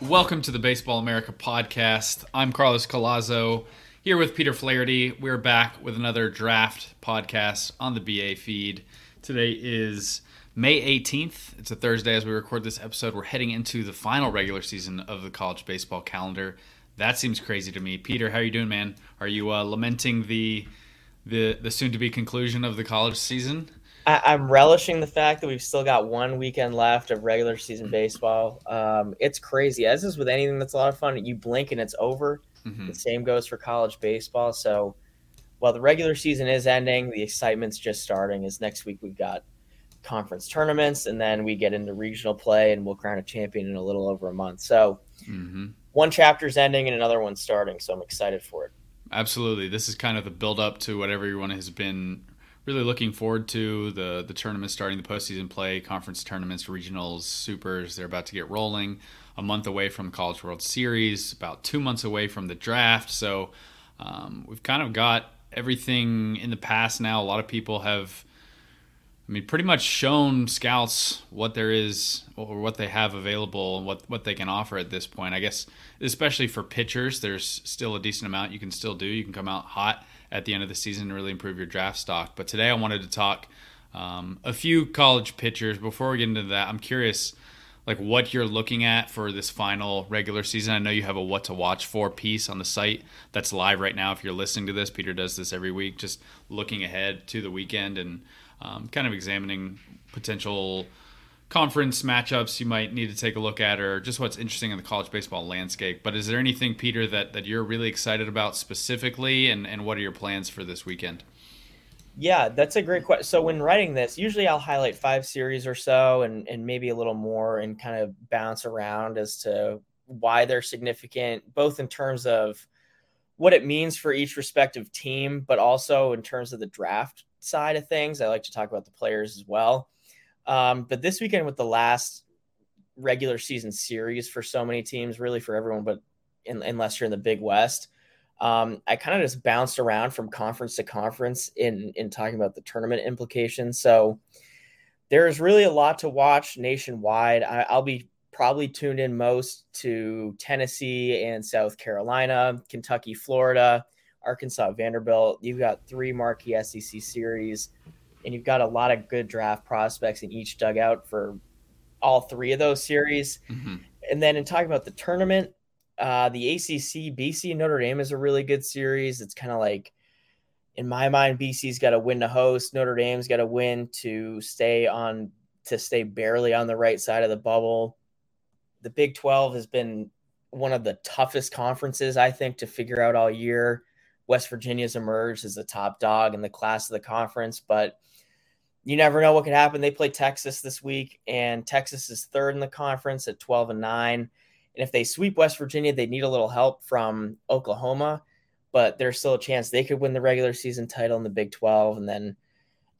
Welcome to the Baseball America podcast. I'm Carlos Collazo here with Peter Flaherty. We're back with another draft podcast on the BA feed. Today is May 18th. It's a Thursday as we record this episode. We're heading into the final regular season of the college baseball calendar. That seems crazy to me. Peter, how are you doing, man? Are you uh, lamenting the the the soon to be conclusion of the college season? I, am relishing the fact that we've still got one weekend left of regular season baseball. Um, it's crazy, as is with anything that's a lot of fun. You blink and it's over. Mm-hmm. The same goes for college baseball. So, while the regular season is ending, the excitement's just starting. Is next week we've got conference tournaments, and then we get into regional play, and we'll crown a champion in a little over a month. So, mm-hmm. one chapter's ending and another one's starting. So I'm excited for it. Absolutely, this is kind of the build up to what everyone has been really looking forward to the the tournament starting, the postseason play, conference tournaments, regionals, supers. They're about to get rolling. A month away from College World Series, about two months away from the draft. So um, we've kind of got everything in the past now. A lot of people have, I mean, pretty much shown scouts what there is or what they have available and what what they can offer at this point. I guess especially for pitchers, there's still a decent amount you can still do. You can come out hot at the end of the season to really improve your draft stock. But today I wanted to talk um, a few college pitchers. Before we get into that, I'm curious like what you're looking at for this final regular season. I know you have a what to watch for piece on the site that's live right now. If you're listening to this, Peter does this every week, just looking ahead to the weekend and um, kind of examining potential conference matchups you might need to take a look at or just what's interesting in the college baseball landscape. But is there anything, Peter, that, that you're really excited about specifically and, and what are your plans for this weekend? Yeah, that's a great question. So when writing this, usually I'll highlight five series or so and, and maybe a little more and kind of bounce around as to why they're significant, both in terms of what it means for each respective team, but also in terms of the draft side of things. I like to talk about the players as well. Um, but this weekend with the last regular season series for so many teams, really for everyone, but in, unless you're in the Big West, um, I kind of just bounced around from conference to conference in in talking about the tournament implications. So there's really a lot to watch nationwide. I, I'll be probably tuned in most to Tennessee and South Carolina, Kentucky, Florida, Arkansas, Vanderbilt. You've got three marquee SEC series and you've got a lot of good draft prospects in each dugout for all three of those series. Mm-hmm. And then in talking about the tournament, uh, the ACC, BC Notre Dame is a really good series. It's kind of like, in my mind, BC's got to win to host. Notre Dame's got to win to stay on to stay barely on the right side of the bubble. The Big 12 has been one of the toughest conferences, I think, to figure out all year. West Virginia's emerged as the top dog in the class of the conference, but you never know what could happen. They play Texas this week, and Texas is third in the conference at 12 and 9. And if they sweep West Virginia, they need a little help from Oklahoma, but there's still a chance they could win the regular season title in the Big 12. And then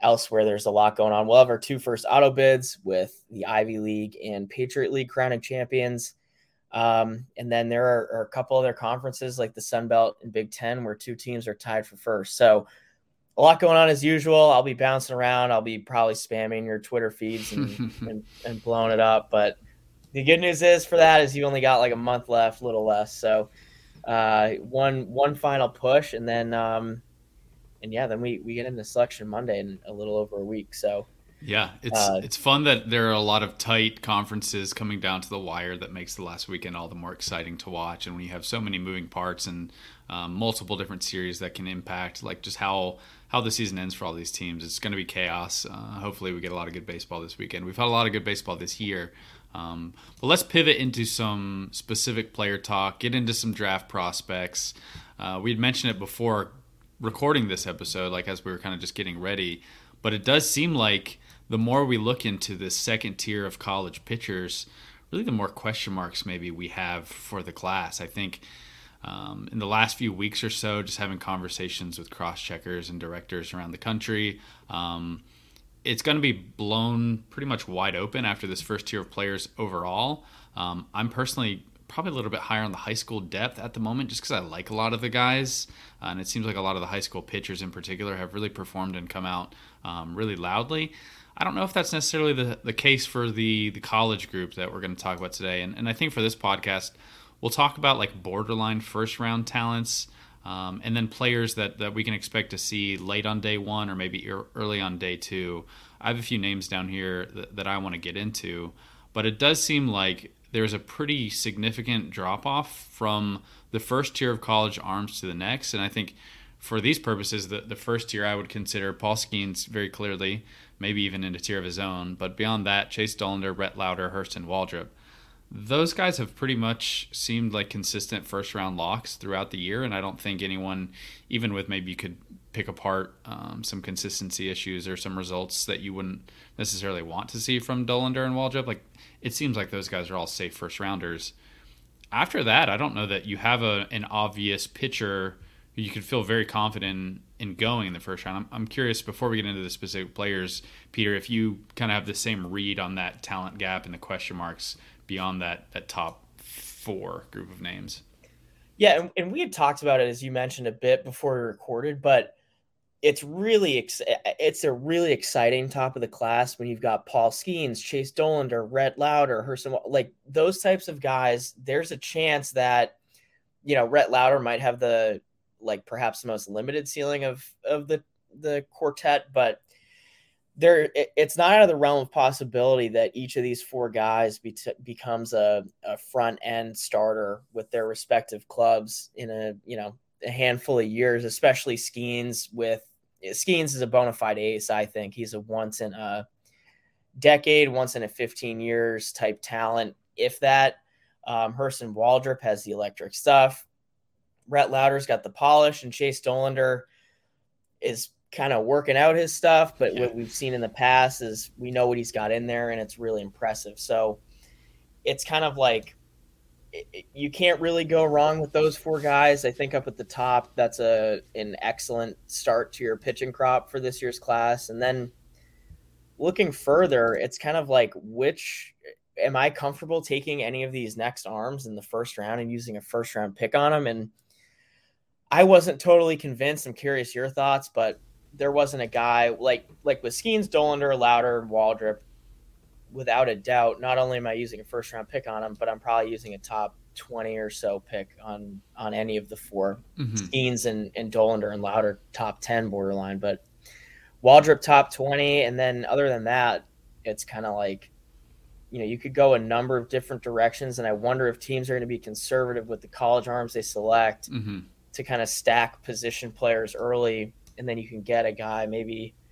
elsewhere, there's a lot going on. We'll have our two first auto bids with the Ivy League and Patriot League crowning champions. Um, and then there are, are, a couple other conferences like the Sun Belt and Big Ten where two teams are tied for first. So a lot going on as usual. I'll be bouncing around. I'll be probably spamming your Twitter feeds and, and, and, blowing it up. But the good news is for that is you only got like a month left, a little less. So uh, one one final push, and then um, and yeah, then we we get into selection Monday in a little over a week. So yeah, it's uh, it's fun that there are a lot of tight conferences coming down to the wire that makes the last weekend all the more exciting to watch. And when you have so many moving parts and um, multiple different series that can impact like just how how the season ends for all these teams. It's going to be chaos. Uh, hopefully, we get a lot of good baseball this weekend. We've had a lot of good baseball this year. Um, but let's pivot into some specific player talk, get into some draft prospects. Uh, we'd mentioned it before recording this episode, like as we were kind of just getting ready. But it does seem like the more we look into this second tier of college pitchers, really the more question marks maybe we have for the class. I think um, in the last few weeks or so, just having conversations with cross checkers and directors around the country. Um, it's going to be blown pretty much wide open after this first tier of players overall. Um, I'm personally probably a little bit higher on the high school depth at the moment just because I like a lot of the guys. And it seems like a lot of the high school pitchers in particular have really performed and come out um, really loudly. I don't know if that's necessarily the, the case for the the college group that we're going to talk about today. And, and I think for this podcast, we'll talk about like borderline first round talents, um, and then players that, that we can expect to see late on day one or maybe early on day two. I have a few names down here that, that I want to get into, but it does seem like there's a pretty significant drop off from the first tier of college arms to the next. And I think for these purposes, the, the first tier I would consider Paul Skenes very clearly, maybe even in a tier of his own. But beyond that, Chase Dollander, Rhett Hurst, and Waldrep, Those guys have pretty much seemed like consistent first round locks throughout the year. And I don't think anyone, even with maybe you could pick apart um, some consistency issues or some results that you wouldn't necessarily want to see from Dollander and Waldrep. like it seems like those guys are all safe first rounders. After that, I don't know that you have a, an obvious pitcher you could feel very confident in going in the first round. I'm, I'm curious before we get into the specific players, Peter, if you kind of have the same read on that talent gap and the question marks beyond that that top four group of names. Yeah, and, and we had talked about it as you mentioned a bit before we recorded, but it's really ex- it's a really exciting top of the class when you've got Paul Skenes, Chase Dollander, Rhett Lowder, Hurston, like those types of guys. There's a chance that you know Rhett Lowder might have the like perhaps the most limited ceiling of of the the quartet, but there it, it's not out of the realm of possibility that each of these four guys be t- becomes a, a front end starter with their respective clubs in a you know a handful of years, especially Skenes with Skenes is a bona fide ace. I think he's a once in a decade, once in a 15 years type talent. If that, um, Hurston Waldrep has the electric stuff. Rhett Lowder's got the polish, and Chase Dollander is kind of working out his stuff. But yeah. what we've seen in the past is we know what he's got in there, and it's really impressive. So it's kind of like you can't really go wrong with those four guys. I think up at the top, that's a an excellent start to your pitching crop for this year's class. And then looking further, it's kind of like which am I comfortable taking any of these next arms in the first round and using a first round pick on them? And I wasn't totally convinced. I'm curious your thoughts, but there wasn't a guy like like with Skenes, Dollander, Lowder, and Waldrep without a doubt, not only am I using a first round pick on him, but I'm probably using a top 20 or so pick on on any of the 4 mm-hmm. Skenes and, and Dollander and Lowder top 10 borderline. But Waldrep top 20. And then other than that, it's kind of like, you know, you could go a number of different directions. And I wonder if teams are going to be conservative with the college arms they select mm-hmm. To kind of stack position players early. And then you can get a guy maybe –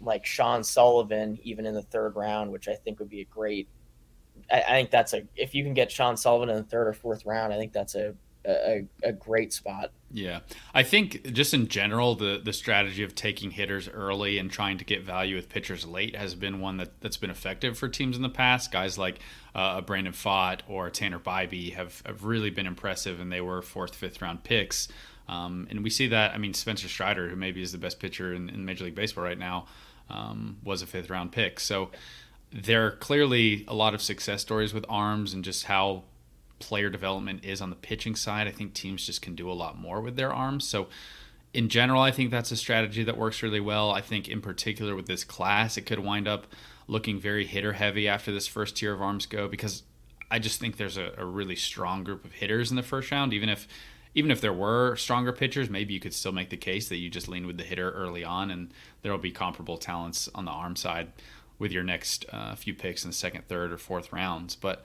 like Sean Sullivan even in the third round, which I think would be a great. I, I, think that's a if you can get Sean Sullivan in the third or fourth round, I think that's a a, a great spot. Yeah, I think just in general, the the strategy of taking hitters early and trying to get value with pitchers late has been one that that's been effective for teams in the past. Guys like uh, Brandon Pfaadt or Tanner Bibee have have really been impressive, and they were fourth, fifth round picks. Um, and we see that. I mean, Spencer Strider, who maybe is the best pitcher in, in Major League Baseball right now, um, was a fifth round pick. So there are clearly a lot of success stories with arms and just how player development is on the pitching side. I think teams just can do a lot more with their arms. So in general, I think that's a strategy that works really well. I think in particular with this class, it could wind up looking very hitter heavy after this first tier of arms go because I just think there's a, a really strong group of hitters in the first round, even if even if there were stronger pitchers, maybe you could still make the case that you just lean with the hitter early on, and there will be comparable talents on the arm side with your next uh, few picks in the second, third, or fourth rounds. But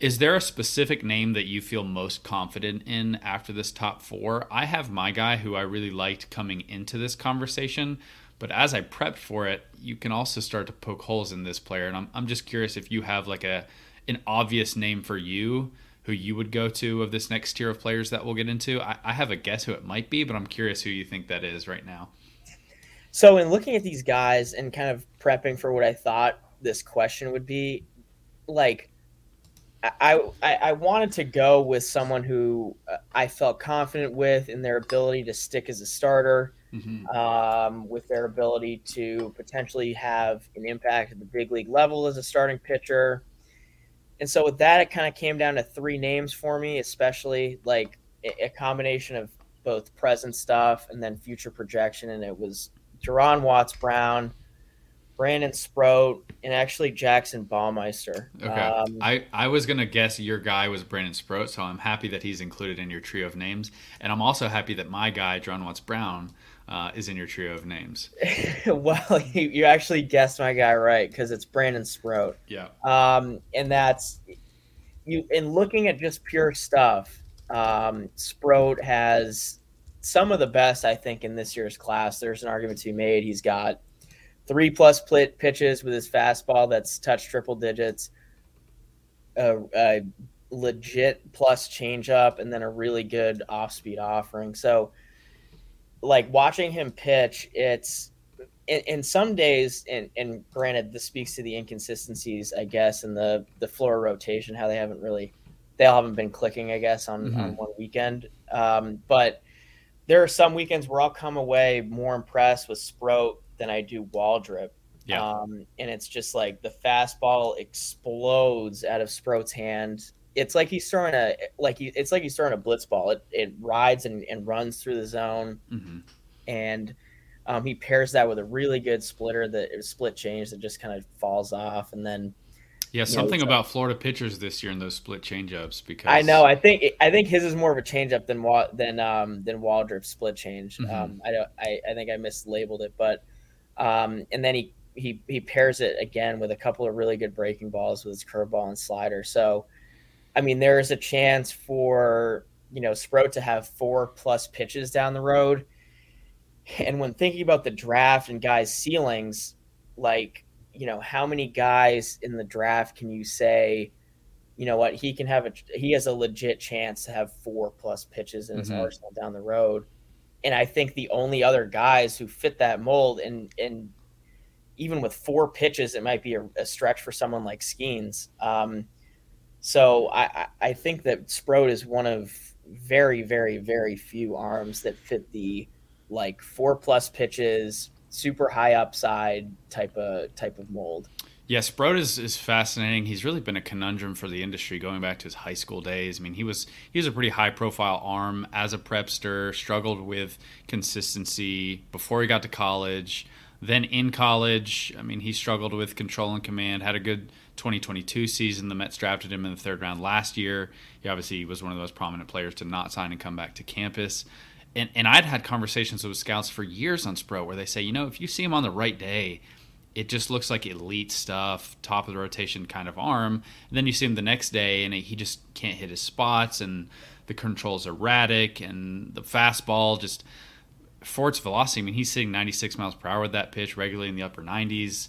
is there a specific name that you feel most confident in after this top four? I have my guy who I really liked coming into this conversation, but as I prepped for it, you can also start to poke holes in this player, and I'm I'm just curious if you have like a an obvious name for you who you would go to of this next tier of players that we'll get into. I, I have a guess who it might be, but I'm curious who you think that is right now. So, in looking at these guys and kind of prepping for what I thought this question would be, like, I, I, I wanted to go with someone who uh, I felt confident with in their ability to stick as a starter, mm-hmm. um, with their ability to potentially have an impact at the big league level as a starting pitcher, and so with that, it kind of came down to three names for me, especially like a combination of both present stuff and then future projection. And it was Juaron Watts Brown, Brandon Sproat, and actually Jackson Baumeister. Okay. Um, I, I was going to guess your guy was Brandon Sproat, so I'm happy that he's included in your trio of names. And I'm also happy that my guy, Juaron Watts Brown, uh, is in your trio of names. well, you, you, actually guessed my guy right because it's Brandon Sproat. Yeah. Um, and that's you. In looking at just pure stuff, um, Sproat has some of the best, I think, in this year's class. There's an argument to be made. He's got three plus split pitches with his fastball that's touched triple digits, a, a legit plus changeup, and then a really good off speed offering. So, like watching him pitch, it's in, in, some days, and, and granted, this speaks to the inconsistencies, I guess, and the the floor rotation, how they haven't really, they all haven't been clicking, I guess, on, mm-hmm. on one weekend. Um, but there are some weekends where I'll come away more impressed with Sproat than I do Waldrep. Yeah. Um, and it's just like the fastball explodes out of Sproat's hand. It's like he's throwing a like he, it's like he's throwing a blitz ball. It, it rides and, and runs through the zone, mm-hmm. and um, he pairs that with a really good splitter that split change that just kind of falls off, and then yeah, something know, about Florida pitchers this year in those split changeups because I know I think I think his is more of a changeup than than um than Waldrep's split change. Mm-hmm. Um, I don't I, I think I mislabeled it, but um and then he he he pairs it again with a couple of really good breaking balls with his curveball and slider. So, I mean, there is a chance for you know Sproat to have four plus pitches down the road. And when thinking about the draft and guys' ceilings, like you know, how many guys in the draft can you say, you know what, he can have a he has a legit chance to have four plus pitches in his mm-hmm. arsenal down the road. And I think the only other guys who fit that mold and and even with four pitches, it might be a, a stretch for someone like Skenes. Um, so I, I think that Sproat is one of very, very, very few arms that fit the like four plus pitches, super high upside type of type of mold. Yeah, Sproat is, is fascinating. He's really been a conundrum for the industry going back to his high school days. I mean, he was he was a pretty high profile arm as a prepster, struggled with consistency before he got to college. Then in college, I mean, he struggled with control and command, had a good 2022 season. The Mets drafted him in the third round last year. He obviously was one of those prominent players to not sign and come back to campus and, and I'd had conversations with scouts for years on Sproat where they say, you know, if you see him on the right day, it just looks like elite stuff, top of the rotation kind of arm. And then you see him the next day and he just can't hit his spots and the control's erratic and the fastball just for its velocity. I mean, he's sitting 96 miles per hour with that pitch regularly in the upper 90s.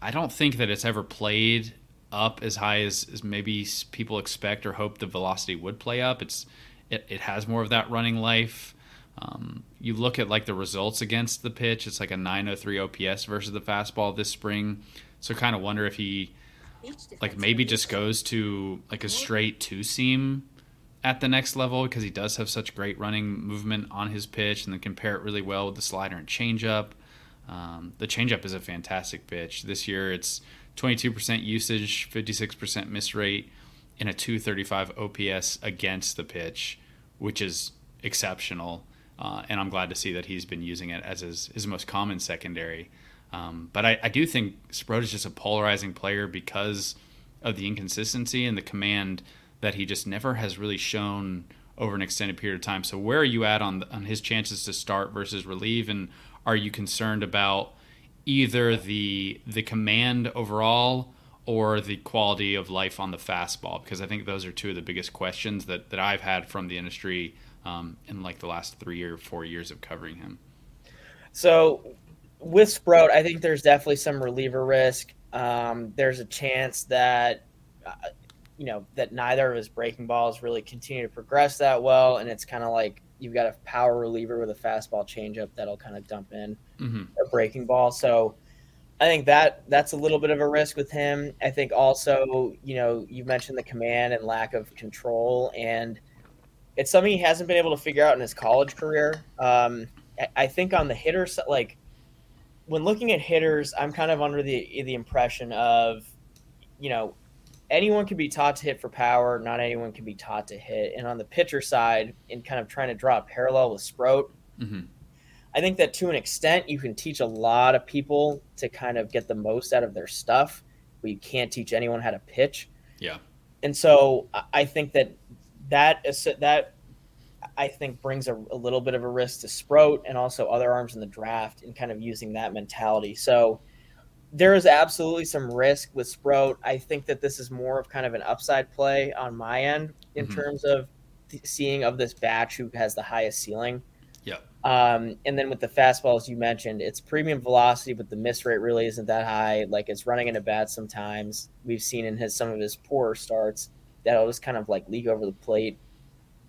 I don't think that it's ever played up as high as, as maybe people expect or hope the velocity would play up. It's it, it has more of that running life. Um, you look at like the results against the pitch; it's like a 903 OPS versus the fastball this spring. So kind of wonder if he like maybe just goes to like a straight two seam at the next level because he does have such great running movement on his pitch, and then compare it really well with the slider and changeup. Um, the changeup is a fantastic pitch. This year, it's 22% usage, 56% miss rate, and a 235 OPS against the pitch, which is exceptional. Uh, and I'm glad to see that he's been using it as his, his most common secondary. Um, but I, I, do think Sproat is just a polarizing player because of the inconsistency and the command that he just never has really shown over an extended period of time. So where are you at on on his chances to start versus relieve, and are you concerned about either the the command overall or the quality of life on the fastball? Because I think those are two of the biggest questions that that I've had from the industry um, in like the last three or four years of covering him. So with Sproat, I think there's definitely some reliever risk. Um, there's a chance that uh, you know that neither of his breaking balls really continue to progress that well, and it's kind of like you've got a power reliever with a fastball changeup that'll kind of dump in mm-hmm. a breaking ball. So I think that that's a little bit of a risk with him. I think also, you know, you mentioned the command and lack of control, and it's something he hasn't been able to figure out in his college career. Um, I think on the hitter side, like when looking at hitters, I'm kind of under the the impression of, you know, anyone can be taught to hit for power. Not anyone can be taught to hit. And on the pitcher side, in kind of trying to draw a parallel with Sproat, mm-hmm. I think that to an extent, you can teach a lot of people to kind of get the most out of their stuff, but you can't teach anyone how to pitch. Yeah. And so I think that that is that I think brings a, a, little bit of a risk to Sproat and also other arms in the draft and kind of using that mentality. So there is absolutely some risk with Sproat. I think that this is more of kind of an upside play on my end in mm-hmm. terms of seeing of this batch who has the highest ceiling. Yeah. Um, and then with the fastballs you mentioned, it's premium velocity, but the miss rate really isn't that high. Like it's running into bat sometimes. We've seen in his some of his poorer starts that it'll just kind of like leak over the plate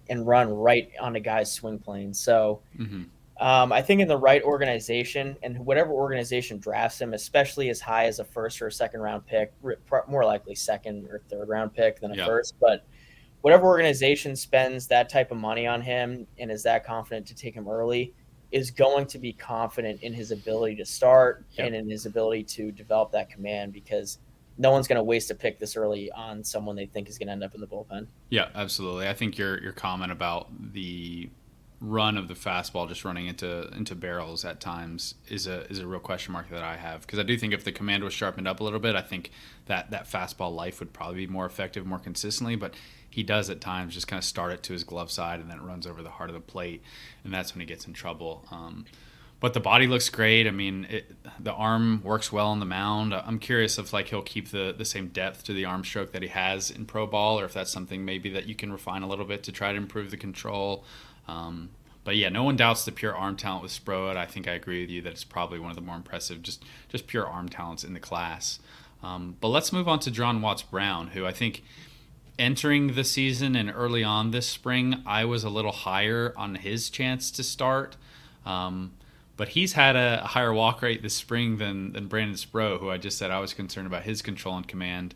and run right on a guy's swing plane. So mm-hmm. Um, I think in the right organization and whatever organization drafts him, especially as high as a first or a second round pick, more likely second or third round pick than a first, but whatever organization spends that type of money on him and is that confident to take him early is going to be confident in his ability to start yep. and in his ability to develop that command because no one's going to waste a pick this early on someone they think is going to end up in the bullpen. Yeah, absolutely. I think your your comment about the run of the fastball just running into into barrels at times is a is a real question mark that I have because I do think if the command was sharpened up a little bit, I think that that fastball life would probably be more effective more consistently. But he does at times just kind of start it to his glove side and then it runs over the heart of the plate, and that's when he gets in trouble. Um, but the body looks great. I mean, it, the arm works well on the mound. I'm curious if like he'll keep the the same depth to the arm stroke that he has in pro ball, or if that's something maybe that you can refine a little bit to try to improve the control. Um, but yeah, no one doubts the pure arm talent with Sproat. I think I agree with you that it's probably one of the more impressive, just just pure arm talents in the class. Um, but let's move on to Juaron Watts Brown, who I think entering the season and early on this spring, I was a little higher on his chance to start. Um, but he's had a, higher walk rate this spring than than Brandon Sproat, who I just said I was concerned about his control and command.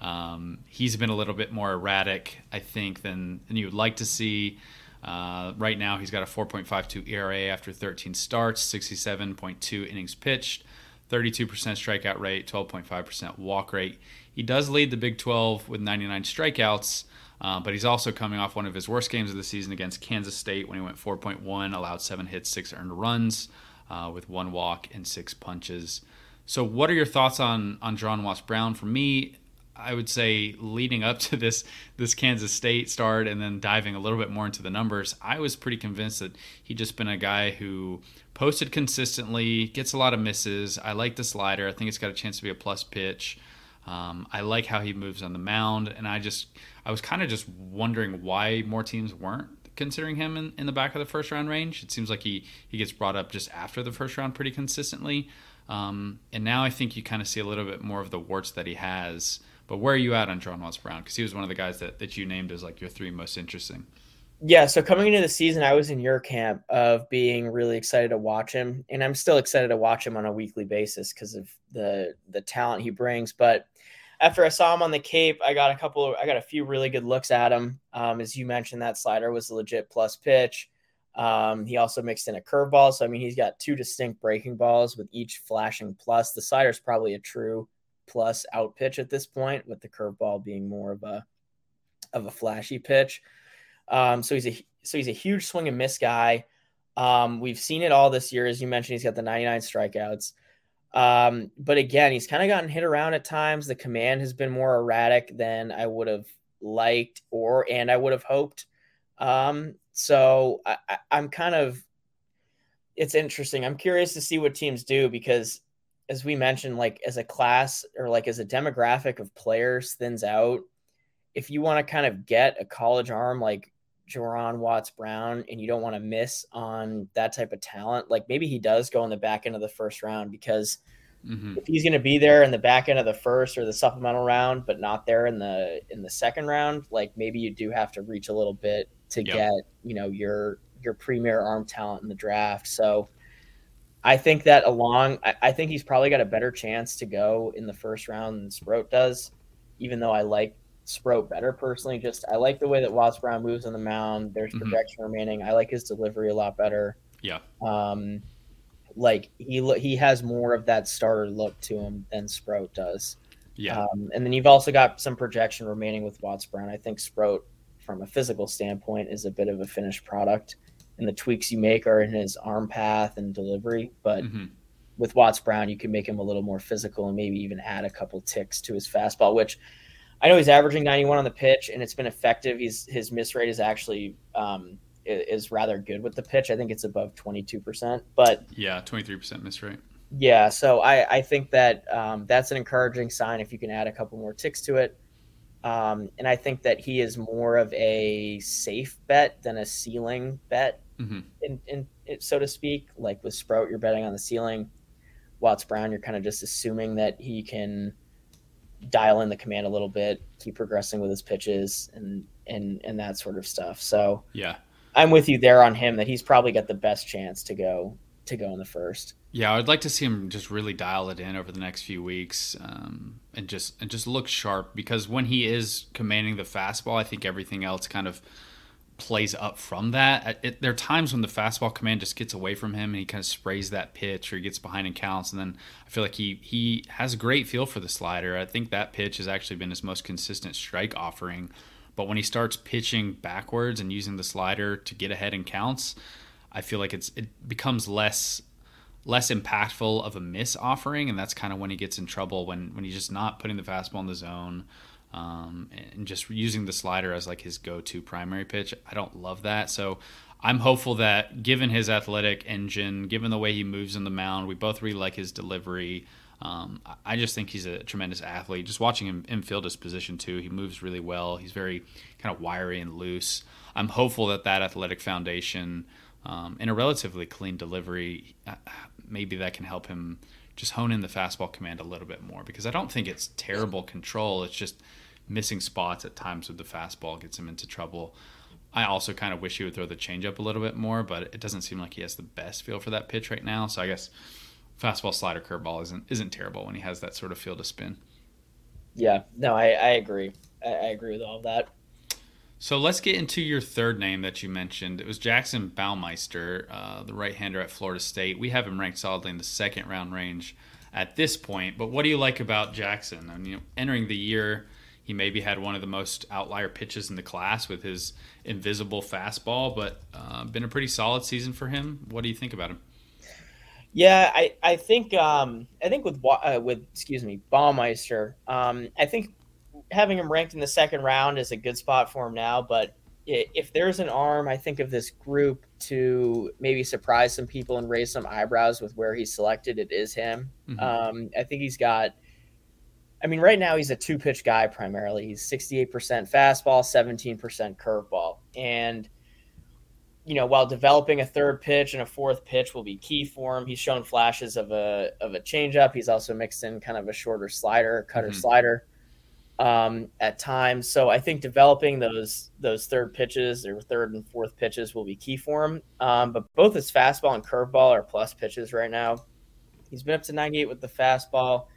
Um, he's been a little bit more erratic, I think, than than you would like to see. Uh, right now, he's got a 4.52 ERA after 13 starts, 67.2 innings pitched, 32% strikeout rate, 12.5% walk rate. He does lead the Big 12 with 99 strikeouts, uh, but he's also coming off one of his worst games of the season against Kansas State when he went 4.1, allowed seven hits, six earned runs uh, with one walk and six punches. So, what are your thoughts on on Juaron Watts Brown? For me, I would say leading up to this this Kansas State start and then diving a little bit more into the numbers, I was pretty convinced that he'd just been a guy who posted consistently, gets a lot of misses. I like the slider. I think it's got a chance to be a plus pitch. Um, I like how he moves on the mound, and I just I was kind of just wondering why more teams weren't considering him in, in the back of the first round range. It seems like he, he gets brought up just after the first round pretty consistently. Um, and now I think you kind of see a little bit more of the warts that he has. But where are you at on Juaron Watts Brown? Because he was one of the guys that, that you named as like your three most interesting. Yeah, so coming into the season, I was in your camp of being really excited to watch him, and I'm still excited to watch him on a weekly basis because of the the talent he brings. But after I saw him on the Cape, I got a couple of, I got a few really good looks at him. Um, as you mentioned, that slider was a legit plus pitch. Um, he also mixed in a curveball. So, I mean, he's got two distinct breaking balls with each flashing plus. The slider's probably a true plus out pitch at this point, with the curveball being more of a, of a flashy pitch. Um, so he's a, so he's a huge swing and miss guy. Um, we've seen it all this year. As you mentioned, he's got the 99 strikeouts. Um, but again, he's kind of gotten hit around at times. The command has been more erratic than I would have liked or and I would have hoped. Um, so I, I, I'm kind of it's interesting. I'm curious to see what teams do because as we mentioned, like as a class or like as a demographic of players thins out, if you want to kind of get a college arm like Juaron Watts Brown and you don't want to miss on that type of talent, like maybe he does go in the back end of the first round because mm-hmm. if he's going to be there in the back end of the first or the supplemental round, but not there in the in the second round, like maybe you do have to reach a little bit to yep. get you know your your premier arm talent in the draft. So I think that along, I, I think he's probably got a better chance to go in the first round than Sproat does, even though I like Sproat better personally. Just I like the way that Watts Brown moves on the mound. There's mm-hmm. projection remaining. I like his delivery a lot better. Yeah. Um, like he he has more of that starter look to him than Sproat does. Yeah. Um, and then you've also got some projection remaining with Watts Brown. I think Sproat, from a physical standpoint, is a bit of a finished product. And the tweaks you make are in his arm path and delivery. But mm-hmm. with Watts Brown, you can make him a little more physical and maybe even add a couple ticks to his fastball, which I know he's averaging 91 on the pitch and it's been effective. He's his miss rate is actually um, is rather good with the pitch. I think it's above 22%. But yeah, 23% miss rate. Yeah, so I, I think that um, that's an encouraging sign if you can add a couple more ticks to it. Um, and I think that he is more of a safe bet than a ceiling bet, mm-hmm. in, in, in, so to speak. Like with Sproat, you're betting on the ceiling. Watts Brown, you're kind of just assuming that he can dial in the command a little bit, keep progressing with his pitches, and and and that sort of stuff. So yeah, I'm with you there on him that he's probably got the best chance to go to go in the first. Yeah, I'd like to see him just really dial it in over the next few weeks, um, and just and just look sharp because when he is commanding the fastball, I think everything else kind of plays up from that. It, there are times when the fastball command just gets away from him and he kind of sprays that pitch or he gets behind and counts, and then I feel like he he has a great feel for the slider. I think that pitch has actually been his most consistent strike offering, but when he starts pitching backwards and using the slider to get ahead and counts. I feel like it's it becomes less less impactful of a miss offering, and that's kind of when he gets in trouble when when he's just not putting the fastball in the zone. Um, and just using the slider as like his go-to primary pitch. I don't love that. So I'm hopeful that given his athletic engine, given the way he moves in the mound, we both really like his delivery. Um, I just think he's a tremendous athlete. Just watching him infield his position too, he moves really well. He's very kind of wiry and loose. I'm hopeful that that athletic foundation um, and a relatively clean delivery, uh, maybe that can help him just hone in the fastball command a little bit more because I don't think it's terrible control. It's just missing spots at times with the fastball gets him into trouble. I also kind of wish he would throw the changeup a little bit more, but it doesn't seem like he has the best feel for that pitch right now. So I guess fastball, slider, curveball isn't isn't terrible when he has that sort of feel to spin. Yeah, no, I, I agree. I, I agree with all of that. So let's get into your third name that you mentioned. It was Jackson Baumeister, uh, the right-hander at Florida State. We have him ranked solidly in the second round range at this point. But what do you like about Jackson? I mean, entering the year, he maybe had one of the most outlier pitches in the class with his invisible fastball, but uh, been a pretty solid season for him. What do you think about him? Yeah, I, I think um, I think with uh, with excuse me Baumeister, um, I think having him ranked in the second round is a good spot for him now. But if there's an arm, I think of this group to maybe surprise some people and raise some eyebrows with where he's selected, it is him. Mm-hmm. Um, I think he's got. I mean, right now he's a two pitch guy primarily. He's 68% fastball, 17% curveball. And, you know, while developing a third pitch and a fourth pitch will be key for him, he's shown flashes of a of a changeup. He's also mixed in kind of a shorter slider, cutter mm-hmm. slider um, at times. So I think developing those those third pitches or third and fourth pitches will be key for him. Um, but both his fastball and curveball are plus pitches right now. He's been up to 98 with the fastball.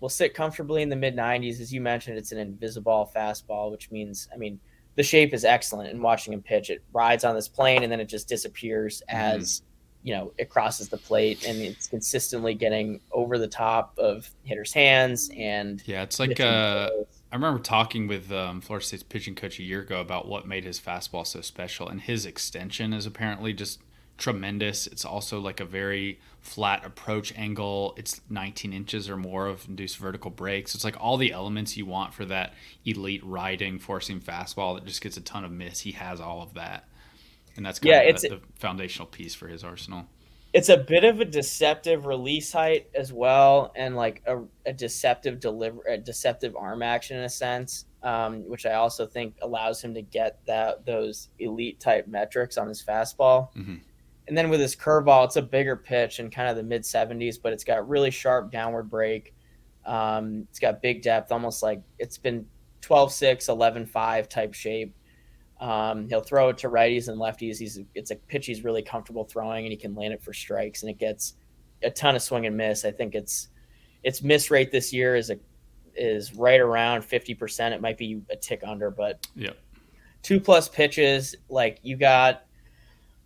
Will sit comfortably in the mid 90s, as you mentioned. It's an invisible fastball, which means I mean the shape is excellent. And watching him pitch, it rides on this plane and then it just disappears mm-hmm. as you know it crosses the plate and it's consistently getting over the top of hitters' hands and yeah, it's like uh, I remember talking with um, Florida State's pitching coach a year ago about what made his fastball so special, and his extension is apparently just tremendous. It's also like a very flat approach angle. It's 19 inches or more of induced vertical breaks. It's like all the elements you want for that elite riding, forcing fastball that just gets a ton of miss. He has all of that, and that's kind yeah, of the, the foundational piece for his arsenal it's a bit of a deceptive release height as well, and like a, a deceptive deliver, a deceptive arm action in a sense, um, which I also think allows him to get that those elite type metrics on his fastball. Mm-hmm. And then with his curveball, it's a bigger pitch in kind of the mid 70s, but it's got really sharp downward break. Um, it's got big depth, almost like it's been 12 6, 11 5 type shape. Um, he'll throw it to righties and lefties. He's it's a pitch he's really comfortable throwing, and he can land it for strikes, and it gets a ton of swing and miss. I think it's its miss rate this year is a is right around fifty percent. It might be a tick under, but yeah, two plus pitches. Like you got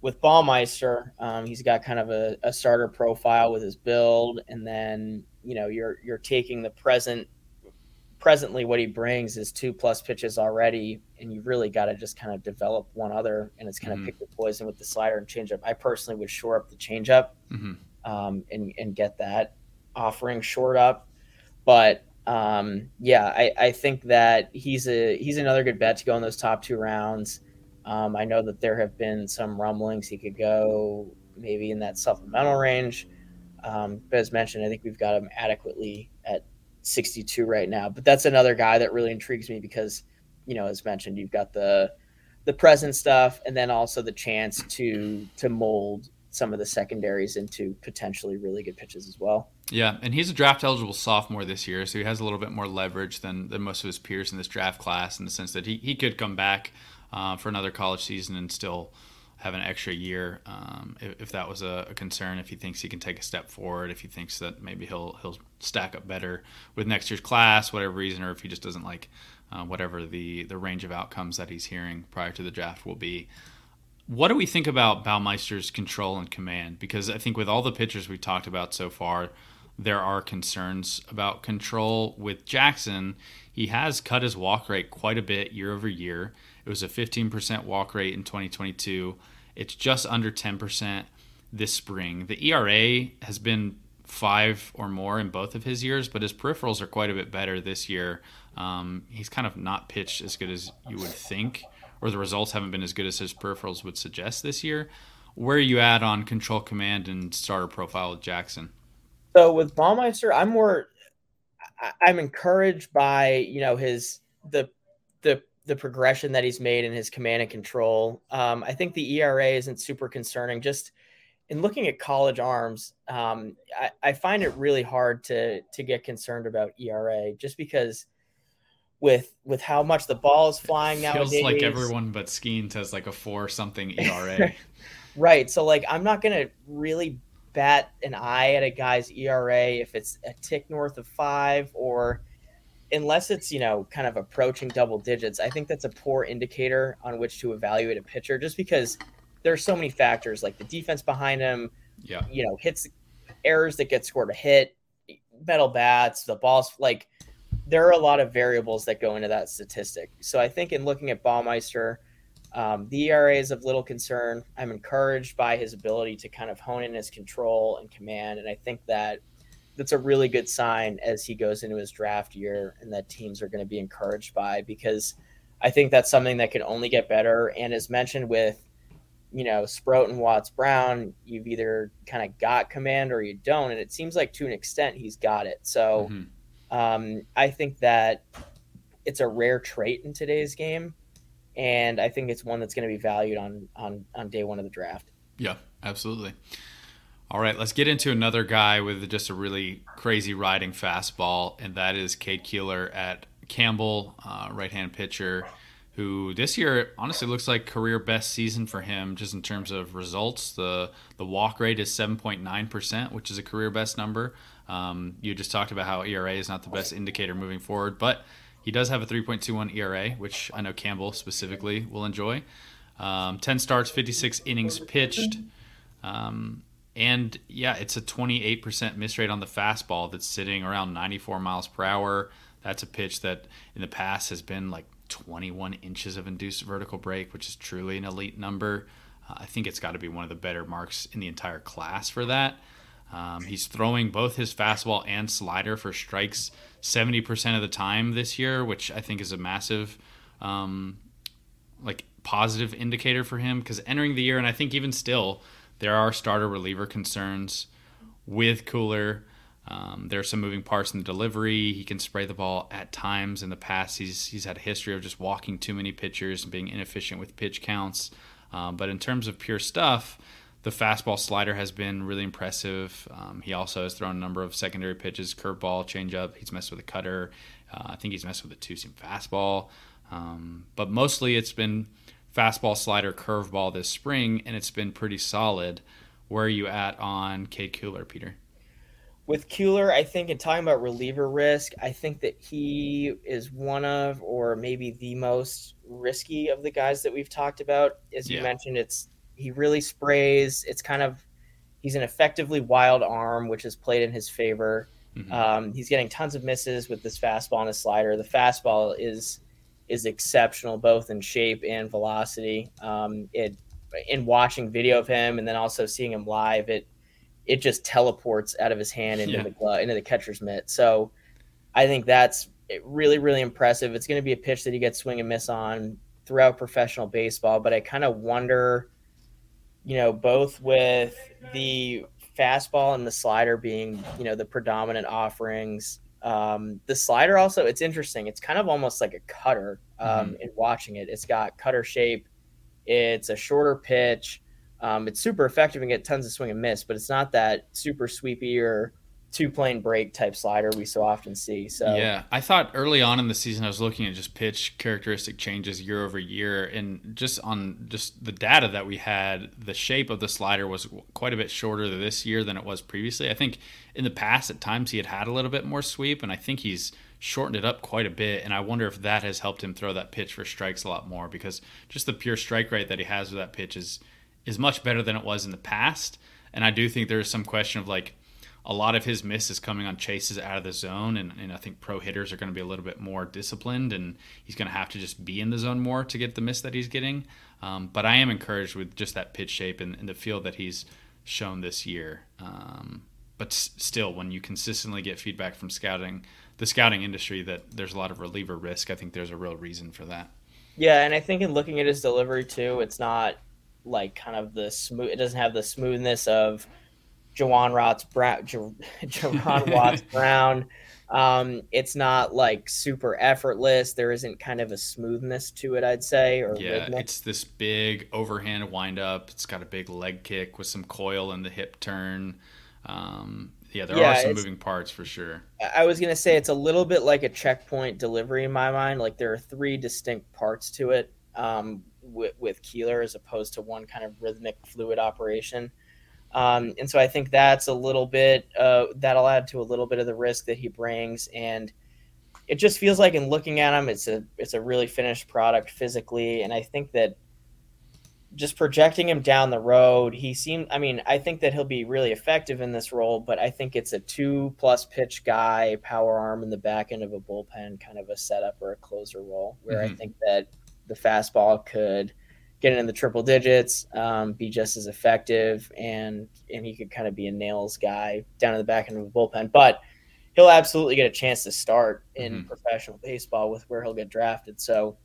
with Baumeister, um, he's got kind of a, a starter profile with his build, and then you know you're you're taking the present presently what he brings is two plus pitches already, and you've really got to just kind of develop one other, and it's kind of mm-hmm. pick the poison with the slider and changeup. I personally would shore up the changeup mm-hmm. um, and and get that offering short up, but um, yeah, I, I think that he's a he's another good bet to go in those top two rounds. Um, I know that there have been some rumblings he could go maybe in that supplemental range. Um, but as mentioned, I think we've got him adequately at 62 right now. But that's another guy that really intrigues me because, you know, as mentioned, you've got the the present stuff and then also the chance to to mold some of the secondaries into potentially really good pitches as well. Yeah, and he's a draft eligible sophomore this year, so he has a little bit more leverage than, than most of his peers in this draft class in the sense that he, he could come back uh, for another college season and still have an extra year um, if, if, that was a, a, concern. If he thinks he can take a step forward, if he thinks that maybe he'll he'll stack up better with next year's class, whatever reason, or if he just doesn't like uh, whatever the the range of outcomes that he's hearing prior to the draft will be. What do we think about Baumeister's control and command? Because I think with all the pitchers we've talked about so far, there are concerns about control. With Jackson, he has cut his walk rate quite a bit year over year. It was a 15% walk rate in 2022. It's just under 10% this spring. The ERA has been five or more in both of his years, but his peripherals are quite a bit better this year. Um, he's kind of not pitched as good as you would think, or the results haven't been as good as his peripherals would suggest this year. Where are you at on control command and starter profile with Jackson? So with Baumeister, I'm more I'm encouraged by you know his the the the progression that he's made in his command and control. Um, I think the ERA isn't super concerning. Just in looking at college arms, um, I, I, find it really hard to to get concerned about ERA just because with with how much the ball is flying now. Feels like everyone but Skenes has like a four something ERA. right. So like I'm not gonna really bat an eye at a guy's ERA if it's a tick north of five or unless it's you know kind of approaching double digits i think that's a poor indicator on which to evaluate a pitcher just because there are so many factors like the defense behind him yeah. you know hits errors that get scored a hit metal bats the balls like there are a lot of variables that go into that statistic. So i think in looking at baumeister um, the ERA is of little concern. I'm encouraged by his ability to kind of hone in his control and command, and I think that that's a really good sign as he goes into his draft year, and that teams are going to be encouraged by because I think that's something that can only get better. And as mentioned with you know Sproat and Watts Brown, you've either kind of got command or you don't, and it seems like to an extent he's got it. So mm-hmm. um, I think that it's a rare trait in today's game and I think it's one that's going to be valued on on on day one of the draft. Yeah, absolutely. All right, let's get into another guy with just a really crazy riding fastball, and that is Cade Kuehler at Campbell, uh, right-hand pitcher, who this year honestly looks like career best season for him, just in terms of results. the The walk rate is seven point nine percent, which is a career best number. Um, you just talked about how ERA is not the best indicator moving forward, but he does have a 3.21 ERA, which I know Campbell specifically will enjoy. Um, 10 starts, 56 innings pitched. Um, and yeah, it's a 28% miss rate on the fastball that's sitting around 94 miles per hour. That's a pitch that in the past has been like 21 inches of induced vertical break, which is truly an elite number. Uh, I think it's got to be one of the better marks in the entire class for that. Um, he's throwing both his fastball and slider for strikes 70% of the time this year, which I think is a massive, um, like, positive indicator for him because entering the year, and I think even still, there are starter reliever concerns with Kuehler. Um, there are some moving parts in the delivery. He can spray the ball at times. In the past, he's he's had a history of just walking too many pitchers and being inefficient with pitch counts. Um, but in terms of pure stuff, the fastball slider has been really impressive. Um, he also has thrown a number of secondary pitches, curveball, changeup. He's messed with a cutter. Uh, I think he's messed with a two seam fastball. Um, but mostly it's been fastball, slider, curveball this spring, and it's been pretty solid. Where are you at on Cade Kuehler, Peter? With Kuehler, I think in talking about reliever risk, I think that he is one of, or maybe the most risky of the guys that we've talked about. As you yeah. mentioned, it's he really sprays. It's kind of he's an effectively wild arm, which is played in his favor. Mm-hmm. Um, he's getting tons of misses with this fastball and his slider. The fastball is is exceptional both in shape and velocity. Um, it in watching video of him and then also seeing him live, it it just teleports out of his hand into yeah. the glove, into the catcher's mitt. So I think that's really really impressive. It's going to be a pitch that he gets swing and miss on throughout professional baseball, but I kind of wonder, you know, both with the fastball and the slider being, you know, the predominant offerings. Um, the slider also, it's interesting. It's kind of almost like a cutter um, mm-hmm. in watching it. It's got cutter shape. It's a shorter pitch. Um, it's super effective and get tons of swing and miss, but it's not that super sweepy or two plane break type slider we so often see. So yeah, I thought early on in the season I was looking at just pitch characteristic changes year over year, and just on just the data that we had, the shape of the slider was quite a bit shorter this year than it was previously. I think in the past at times he had had a little bit more sweep, and I think he's shortened it up quite a bit. And I wonder if that has helped him throw that pitch for strikes a lot more because just the pure strike rate that he has with that pitch is is much better than it was in the past. And I do think there is some question of like a lot of his miss is coming on chases out of the zone, and, and I think pro hitters are going to be a little bit more disciplined, and he's going to have to just be in the zone more to get the miss that he's getting. Um, but I am encouraged with just that pitch shape and, and the feel that he's shown this year. Um, but s- still, when you consistently get feedback from scouting, the scouting industry, that there's a lot of reliever risk, I think there's a real reason for that. Yeah, and I think in looking at his delivery too, it's not like kind of the smooth. It doesn't have the smoothness of Juaron Watts Brown, Juaron Watts Brown. Um, it's not like super effortless. There isn't kind of a smoothness to it, I'd say. Or yeah, rhythmic. it's this big overhand windup. It's got a big leg kick with some coil in the hip turn. Um, yeah, there yeah, are some moving parts for sure. I was gonna say it's a little bit like a checkpoint delivery in my mind. Like there are three distinct parts to it um, with, with Kuehler as opposed to one kind of rhythmic fluid operation. Um, and so I think that's a little bit uh, that'll add to a little bit of the risk that he brings. And it just feels like in looking at him, it's a it's a really finished product physically. And I think that just projecting him down the road, he seemed. I mean, I think that he'll be really effective in this role, but I think it's a two plus pitch guy, power arm in the back end of a bullpen, kind of a setup or a closer role, where mm-hmm. I think that the fastball could get in the triple digits, um, be just as effective, and and he could kind of be a nails guy down in the back end of the bullpen. But he'll absolutely get a chance to start in mm-hmm. professional baseball with where he'll get drafted. So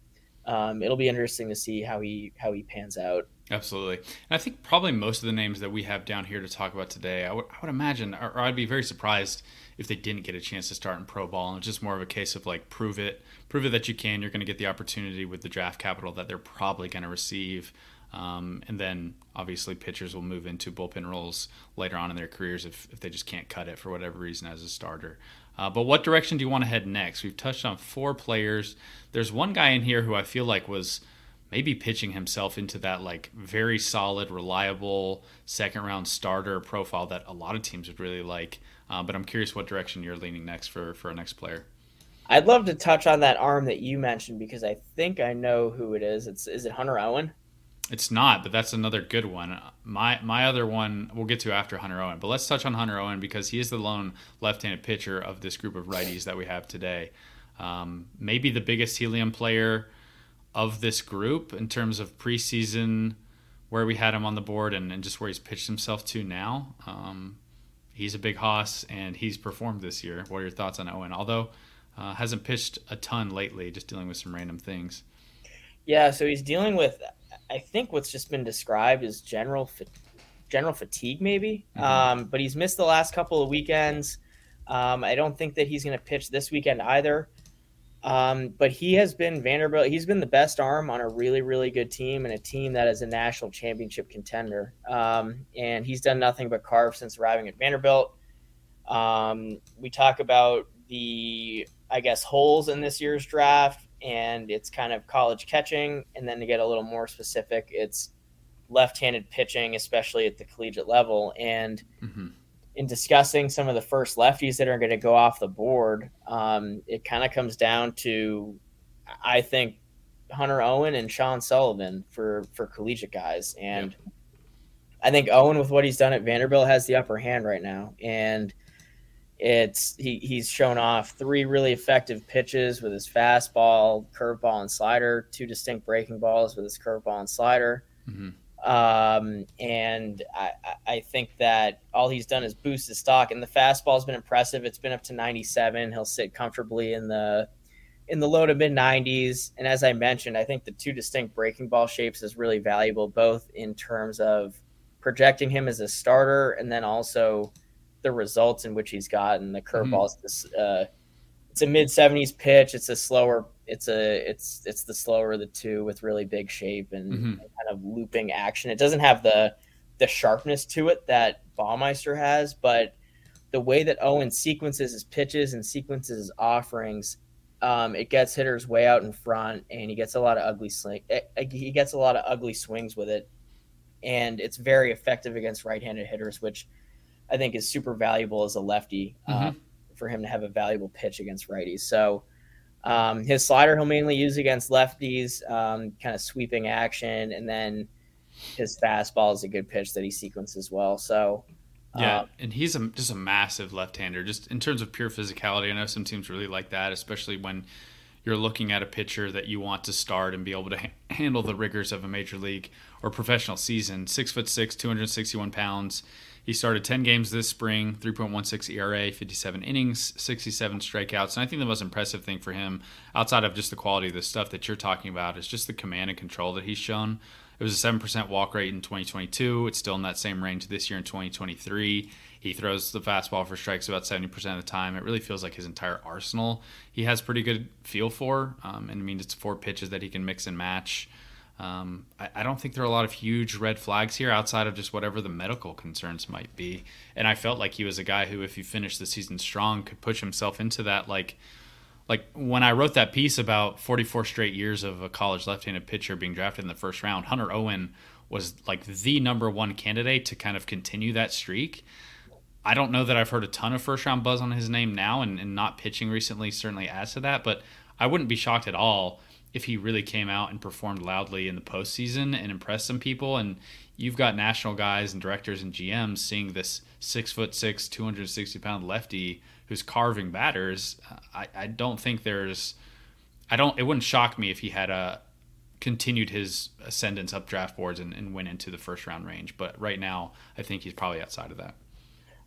um, it'll be interesting to see how he how he pans out. Absolutely. And I think probably most of the names that we have down here to talk about today, I would, I would imagine, or, or I'd be very surprised if they didn't get a chance to start in pro ball. And it's just more of a case of like, prove it, prove it that you can. You're going to get the opportunity with the draft capital that they're probably going to receive. Um, and then obviously pitchers will move into bullpen roles later on in their careers if, if they just can't cut it for whatever reason as a starter. Uh, but what direction do you want to head next? We've touched on four players. There's one guy in here who I feel like was – maybe pitching himself into that like very solid, reliable second round starter profile that a lot of teams would really like. Uh, but I'm curious what direction you're leaning next for for a next player. I'd love to touch on that arm that you mentioned because I think I know who it is. It's is it Hunter Owen? It's not, but that's another good one. My my other one we'll get to after Hunter Owen, but let's touch on Hunter Owen because he is the lone left-handed pitcher of this group of righties that we have today. Um, maybe the biggest helium player of this group in terms of preseason, where we had him on the board, and, and just where he's pitched himself to now. Um, he's a big hoss, and he's performed this year. What are your thoughts on Owen? Although uh, hasn't pitched a ton lately, just dealing with some random things. Yeah, so he's dealing with, I think, what's just been described as general general fatigue, maybe. Mm-hmm. Um, but he's missed the last couple of weekends. Um, I don't think that he's going to pitch this weekend either. Um, but he has been Vanderbilt. He's been the best arm on a really, really good team and a team that is a national championship contender. Um, and he's done nothing but carve since arriving at Vanderbilt. Um, we talk about the, I guess, holes in this year's draft, and it's kind of college catching. And then to get a little more specific, it's left-handed pitching, especially at the collegiate level. And mm-hmm in discussing some of the first lefties that are going to go off the board, um, it kind of comes down to, I think, Hunter Owen and Sean Sullivan for for collegiate guys, and I think Owen with what he's done at Vanderbilt has the upper hand right now, and it's he, he's shown off three really effective pitches with his fastball, curveball, and slider. Two distinct breaking balls with his curveball and slider. Mm-hmm. Um, and I, I think that all he's done is boost his stock. And the fastball's been impressive. It's been up to 97. He'll sit comfortably in the in the low to mid 90s. And as I mentioned, I think the two distinct breaking ball shapes is really valuable, both in terms of projecting him as a starter and then also the results in which he's gotten. The curveball is mm-hmm. this. Uh, it's a mid 70s pitch. It's a slower. It's a it's it's the slower of the two with really big shape and, mm-hmm. and kind of looping action. It doesn't have the the sharpness to it that Baumeister has, but the way that Owen sequences his pitches and sequences his offerings, um, it gets hitters way out in front, and he gets a lot of ugly swing. Eh, eh, he gets a lot of ugly swings with it, and it's very effective against right-handed hitters, which I think is super valuable as a lefty uh, mm-hmm. uh, for him to have a valuable pitch against righties. So um, his slider he'll mainly use against lefties, um, kind of sweeping action, and then his fastball is a good pitch that he sequences well. So yeah, uh, and he's a, just a massive left-hander. Just in terms of pure physicality, I know some teams really like that, especially when you're looking at a pitcher that you want to start and be able to ha- handle the rigors of a major league or professional season. Six foot six, 261 pounds. He started 10 games this spring, 3.16 ERA, 57 innings, 67 strikeouts. And I think the most impressive thing for him, outside of just the quality of the stuff that you're talking about, is just the command and control that he's shown. It was a 7% walk rate in 2022. It's still in that same range this year in 2023. He throws the fastball for strikes about 70% of the time. It really feels like his entire arsenal he has pretty good feel for. Um, and I mean, it's four pitches that he can mix and match. Um, I, I, don't think there are a lot of huge red flags here outside of just whatever the medical concerns might be. And I felt like he was a guy who, if he finished the season strong, could push himself into that. Like, like when I wrote that piece about 44 straight years of a college left-handed pitcher being drafted in the first round, Hunter Owen was like the number one candidate to kind of continue that streak. I don't know that I've heard a ton of first round buzz on his name now, and, and not pitching recently certainly adds to that. But I wouldn't be shocked at all if he really came out and performed loudly in the postseason and impressed some people. And you've got national guys and directors and GMs seeing this six foot six, 260 pound lefty who's carving batters. I, I don't think there's, I don't, it wouldn't shock me if he had a, uh, continued his ascendance up draft boards and, and went into the first round range. But right now, I think he's probably outside of that.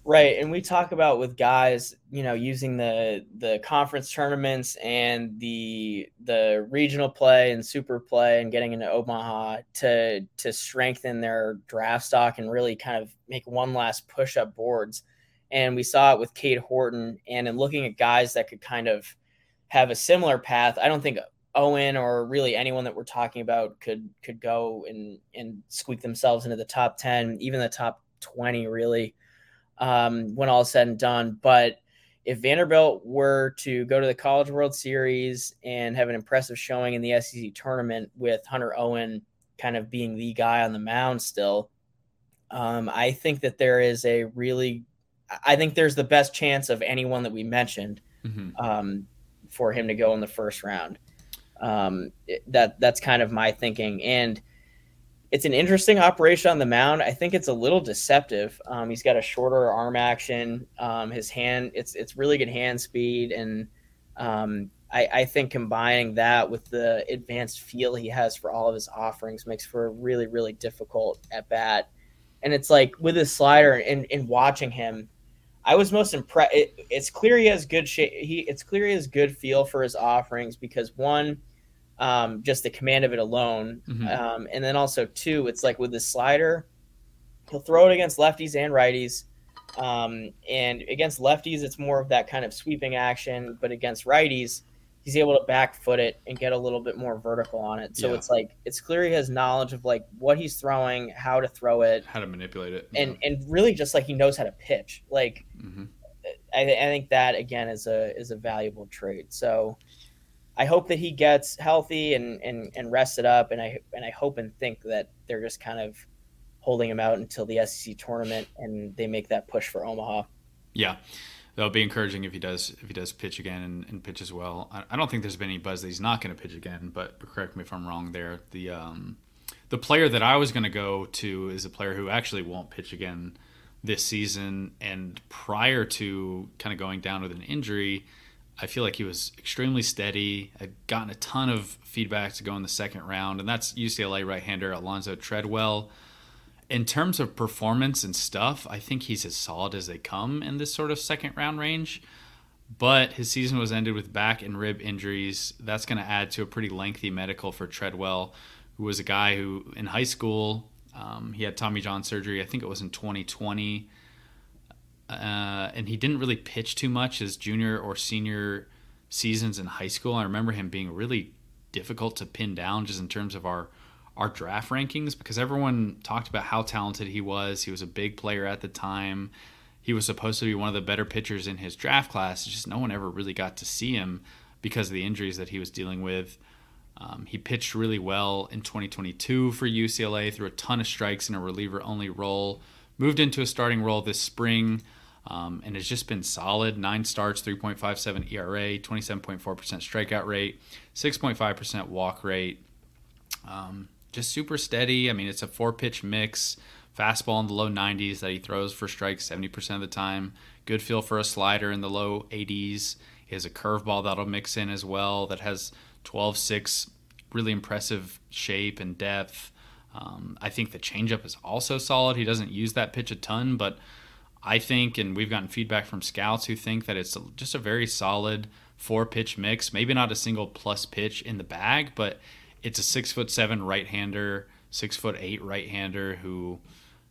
Right, and we talk about with guys, you know, using the the conference tournaments and the the regional play and super play and getting into Omaha to to strengthen their draft stock and really kind of make one last push up boards. And we saw it with Cade Horton, and in looking at guys that could kind of have a similar path, I don't think Owen or really anyone that we're talking about could could go and and squeak themselves into the top ten, even the top twenty, really um, when all is said and done. But if Vanderbilt were to go to the College World Series and have an impressive showing in the SEC tournament with Hunter Owen kind of being the guy on the mound still, um, I think that there is a really, I think there's the best chance of anyone that we mentioned mm-hmm. um, for him to go in the first round. Um, that that's kind of my thinking, and it's an interesting operation on the mound. I think it's a little deceptive. Um, he's got a shorter arm action. Um, his hand, it's it's really good hand speed, and um, I, I, think combining that with the advanced feel he has for all of his offerings makes for a really really difficult at bat. And it's like with his slider and, in watching him, I was most impressed. It, it's clear he has good shape. He it's clear he has good feel for his offerings because one um, just the command of it alone. Mm-hmm. Um, and then also two, it's like with the slider, he'll throw it against lefties and righties. Um, and against lefties, it's more of that kind of sweeping action, but against righties, he's able to back foot it and get a little bit more vertical on it. So yeah. it's like it's clear he has knowledge of like what he's throwing, how to throw it, how to manipulate it, and yeah. and really just like he knows how to pitch. Like mm-hmm. I, I think that again is a is a valuable trait. So I hope that he gets healthy and, and, and rested up, and I and I hope and think that they're just kind of holding him out until the SEC tournament and they make that push for Omaha. Yeah, that'll be encouraging if he does if he does pitch again and, and pitch as well. I, I, don't think there's been any buzz that he's not going to pitch again, but correct me if I'm wrong there. The um, the player that I was going to go to is a player who actually won't pitch again this season. And prior to kind of going down with an injury, I feel like he was extremely steady. I'd gotten a ton of feedback to go in the second round, and that's UCLA right hander Alonzo Tredwell. In terms of performance and stuff, I think he's as solid as they come in this sort of second round range. But his season was ended with back and rib injuries. That's going to add to a pretty lengthy medical for Tredwell, who was a guy who in high school um, he had Tommy John surgery. I think it was in 2020. Uh, and he didn't really pitch too much his junior or senior seasons in high school. I remember him being really difficult to pin down just in terms of our our draft rankings because everyone talked about how talented he was. He was a big player at the time. He was supposed to be one of the better pitchers in his draft class. Just no one ever really got to see him because of the injuries that he was dealing with. Um, he pitched really well in 2022 for UCLA, threw a ton of strikes in a reliever only role, moved into a starting role this spring, um, and has just been solid. Nine starts, 3.57 ERA, 27.4% strikeout rate, 6.5% walk rate. Um, just super steady. I mean, it's a four pitch mix. Fastball in the low 90s that he throws for strikes 70% of the time. Good feel for a slider in the low 80s. He has a curveball that'll mix in as well that has 12 6, really impressive shape and depth. Um, I think the changeup is also solid. He doesn't use that pitch a ton, but I think, and we've gotten feedback from scouts who think that it's just a very solid four pitch mix. Maybe not a single plus pitch in the bag, but it's a six foot seven right hander, six foot eight right hander who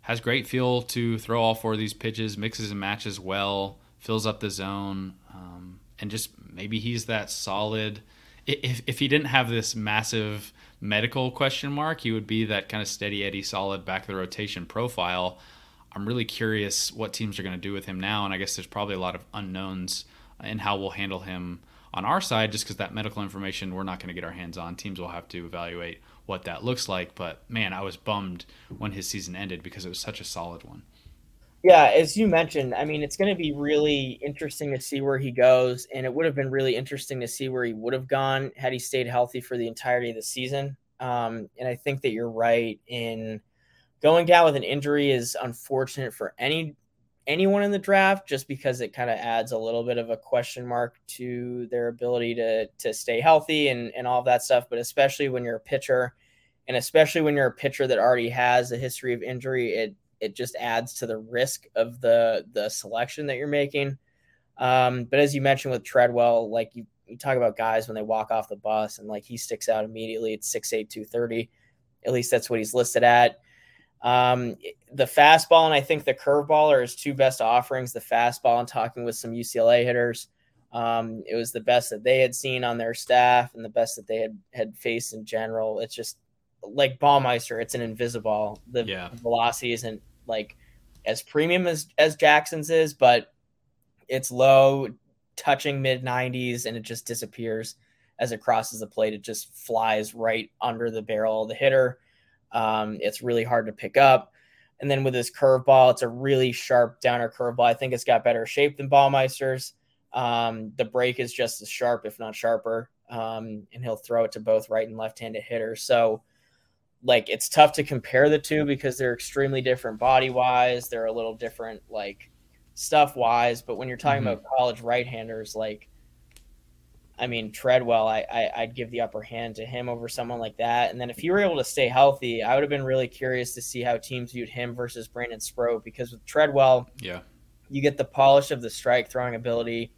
has great feel to throw all four of these pitches, mixes and matches well, fills up the zone, um, and just maybe he's that solid if if he didn't have this massive medical question mark, he would be that kind of steady Eddie solid back of the rotation profile. I'm really curious what teams are going to do with him now, and I guess there's probably a lot of unknowns in how we'll handle him on our side, just because that medical information we're not going to get our hands on. Teams will have to evaluate what that looks like. But man, I was bummed when his season ended because it was such a solid one. Yeah, as you mentioned, I mean, it's going to be really interesting to see where he goes, and it would have been really interesting to see where he would have gone had he stayed healthy for the entirety of the season. Um, and I think that you're right in going down with an injury is unfortunate for any anyone in the draft, just because it kind of adds a little bit of a question mark to their ability to to stay healthy and and all of that stuff. But especially when you're a pitcher, and especially when you're a pitcher that already has a history of injury, it it just adds to the risk of the the selection that you're making. Um, but as you mentioned with Tredwell, like you, you talk about guys when they walk off the bus and like he sticks out immediately at 6'8, 230. At least that's what he's listed at. Um, the fastball and I think the curveball are his two best offerings. The fastball and talking with some UCLA hitters. Um, it was the best that they had seen on their staff and the best that they had had faced in general. It's just like Baumeister, it's an invisible. The yeah. velocity isn't like as premium as as Jackson's is, but it's low, touching mid 90s, and it just disappears as it crosses the plate. It just flies right under the barrel of the hitter. Um, it's really hard to pick up. And then with his curveball, it's a really sharp downer curveball. I think it's got better shape than Baumeister's. Um, the break is just as sharp, if not sharper. Um, and he'll throw it to both right and left handed hitters. So like it's tough to compare the two because they're extremely different body wise. They're a little different like stuff wise. But when you're talking mm-hmm. about college right handers, like I mean Tredwell, I, I would give the upper hand to him over someone like that. And then if he were able to stay healthy, I would have been really curious to see how teams viewed him versus Brandon Sproat because with Tredwell, yeah, you get the polish of the strike throwing ability.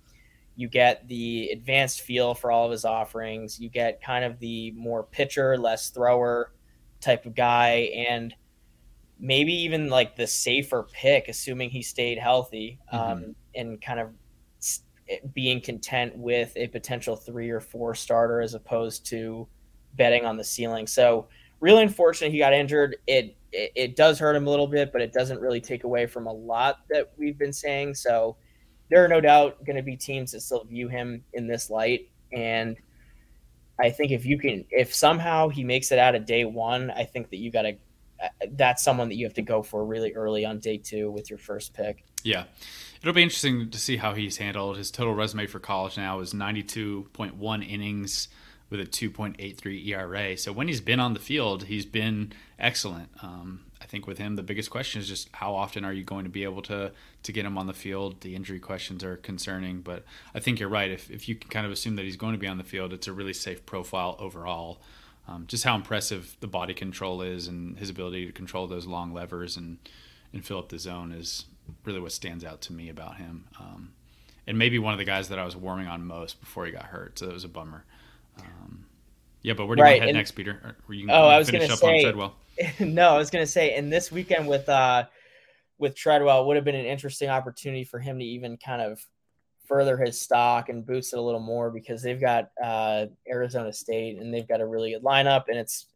You get the advanced feel for all of his offerings. You get kind of the more pitcher, less thrower type of guy and maybe even like the safer pick, assuming he stayed healthy mm-hmm. um, and kind of being content with a potential three or four starter as opposed to betting on the ceiling. So really unfortunate he got injured. It, it, it does hurt him a little bit, but it doesn't really take away from a lot that we've been saying. So there are no doubt going to be teams that still view him in this light and – I think if you can, if somehow he makes it out of day one, I think that you got to. Uh, that's someone that you have to go for really early on day two with your first pick. Yeah, it'll be interesting to see how he's handled. His total resume for college now is 92.1 innings with a 2.83 ERA. So when he's been on the field, he's been excellent. Um, I think with him, the biggest question is just how often are you going to be able to to get him on the field? The injury questions are concerning, but I think you're right. If if you can kind of assume that he's going to be on the field, it's a really safe profile overall. Um, just how impressive the body control is and his ability to control those long levers and and fill up the zone is really what stands out to me about him. Um, and maybe one of the guys that I was warming on most before he got hurt, so it was a bummer. Um, yeah, but where do you right. want to head and, next, Peter? Or you oh, I was going to say. no, I was going to say, and this weekend with uh, with Tredwell would have been an interesting opportunity for him to even kind of further his stock and boost it a little more because they've got uh, Arizona State and they've got a really good lineup, and it's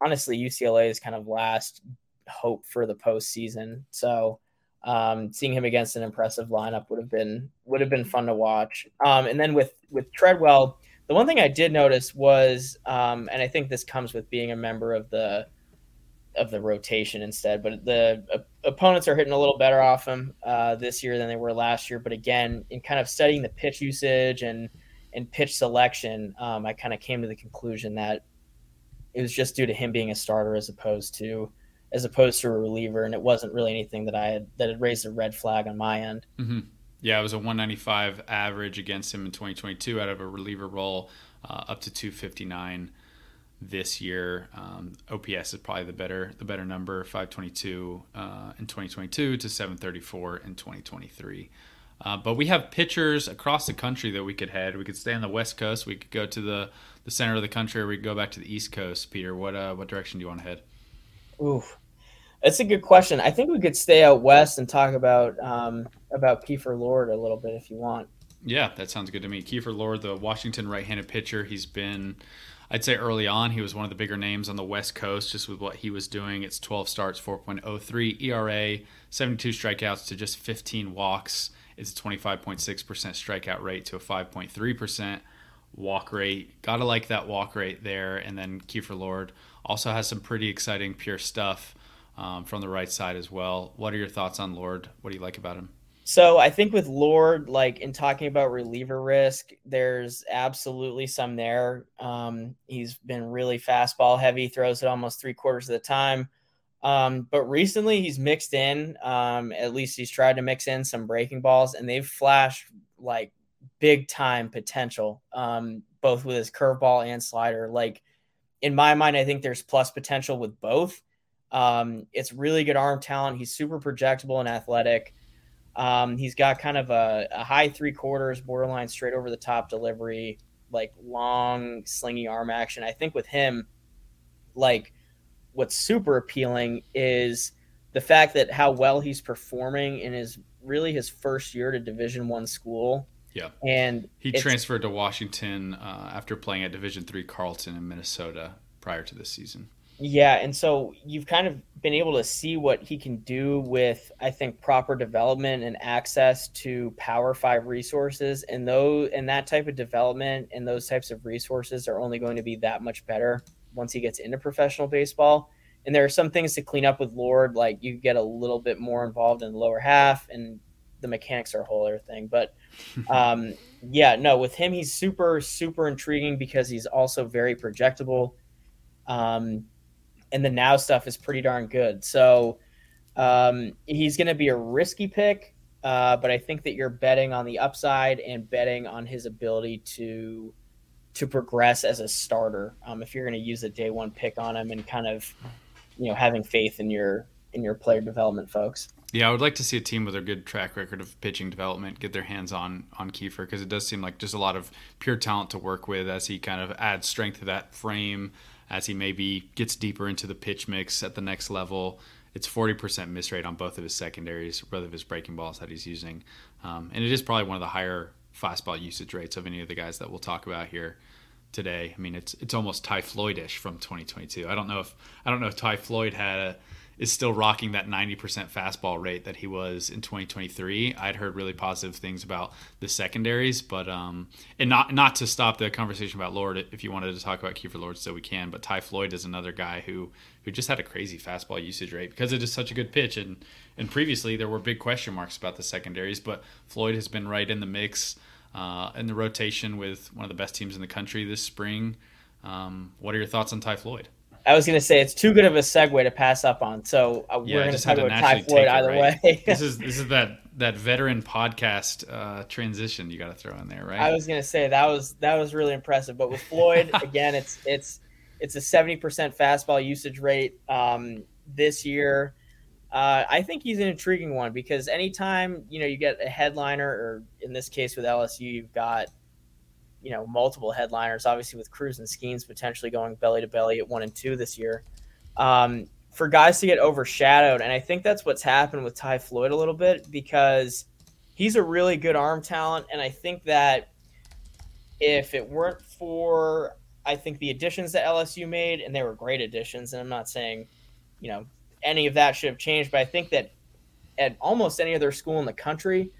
honestly UCLA is kind of last hope for the postseason. So um, seeing him against an impressive lineup would have been would have been fun to watch. Um, and then with with Tredwell, the one thing I did notice was, um, and I think this comes with being a member of the of the rotation instead, but the uh, opponents are hitting a little better off him uh, this year than they were last year. But again, in kind of studying the pitch usage and and pitch selection, um, I kind of came to the conclusion that it was just due to him being a starter as opposed to as opposed to a reliever, and it wasn't really anything that I had that had raised a red flag on my end. Mm-hmm. Yeah, it was a 195 average against him in 2022 out of a reliever role, uh, up to 259 this year. Um, OPS is probably the better the better number, 522 uh, in 2022 to 734 in 2023. Uh, but we have pitchers across the country that we could head. We could stay on the west coast. We could go to the, the center of the country, or we could go back to the east coast. Peter, what uh, what direction do you want to head? Oof, that's a good question. I think we could stay out west and talk about um, about Kiefer Lord a little bit if you want. Yeah, that sounds good to me. Kiefer Lord, the Washington right-handed pitcher, he's been, I'd say early on, he was one of the bigger names on the West Coast just with what he was doing. It's 12 starts, 4.03 ERA, 72 strikeouts to just 15 walks. It's a 25.6% strikeout rate to a 5.3% walk rate. Gotta like that walk rate there. And then Kiefer Lord also has some pretty exciting pure stuff um, from the right side as well. What are your thoughts on Lord? What do you like about him? So I think with Lord, like in talking about reliever risk, there's absolutely some there. Um, he's been really fastball heavy, throws it almost three quarters of the time. Um, but recently he's mixed in, um, at least he's tried to mix in some breaking balls, and they've flashed like big time potential, um, both with his curveball and slider. Like in my mind, I think there's plus potential with both. Um, it's really good arm talent. He's super projectable and athletic. Um, he's got kind of a, a, high three quarters, borderline straight over the top delivery, like long, slingy arm action. I think with him, like what's super appealing is the fact that how well he's performing in his really his first year to Division One school. Yeah, and he transferred to Washington uh, after playing at Division Three Carleton in Minnesota prior to this season. Yeah, and so you've kind of been able to see what he can do with, I think, proper development and access to Power Five resources, and those and that type of development and those types of resources are only going to be that much better once he gets into professional baseball. And there are some things to clean up with Lord, like you get a little bit more involved in the lower half, and the mechanics are a whole other thing. But um, yeah, no, with him, he's super, super intriguing because he's also very projectable. Um, and the now stuff is pretty darn good. So um, he's going to be a risky pick, uh, but I think that you're betting on the upside and betting on his ability to to progress as a starter. Um, if you're going to use a day one pick on him and kind of you know having faith in your in your player development folks. Yeah, I would like to see a team with a good track record of pitching development get their hands on on Kiefer because it does seem like just a lot of pure talent to work with as he kind of adds strength to that frame as he maybe gets deeper into the pitch mix at the next level. It's 40% miss rate on both of his secondaries, both of his breaking balls that he's using. Um, and it is probably one of the higher fastball usage rates of any of the guys that we'll talk about here today. I mean, it's it's almost Ty Floyd-ish from 2022. I don't know if I don't know if Ty Floyd had a is still rocking that 90% fastball rate that he was in 2023. I'd heard really positive things about the secondaries, but um, and not not to stop the conversation about Lord. If you wanted to talk about Kiefer Lord, so we can. But Ty Floyd is another guy who who just had a crazy fastball usage rate because it is such a good pitch. And and previously there were big question marks about the secondaries, but Floyd has been right in the mix uh, in the rotation with one of the best teams in the country this spring. Um, what are your thoughts on Ty Floyd? I was going to say it's too good of a segue to pass up on. So uh, yeah, we're going to talk about Ty Floyd either right. way. this is this is that that veteran podcast uh, transition you got to throw in there, right? I was going to say that was that was really impressive. But with Floyd, again, it's it's it's a seventy percent fastball usage rate um, this year. Uh, I think he's an intriguing one because anytime you know you get a headliner, or in this case with LSU, you've got you know multiple headliners. Obviously, with Crews and Skenes potentially going belly to belly at one and two this year. Um, for guys to get overshadowed, and I think that's what's happened with Ty Floyd a little bit because he's a really good arm talent, and I think that if it weren't for I think the additions that LSU made, and they were great additions, and I'm not saying, you know, any of that should have changed, but I think that at almost any other school in the country,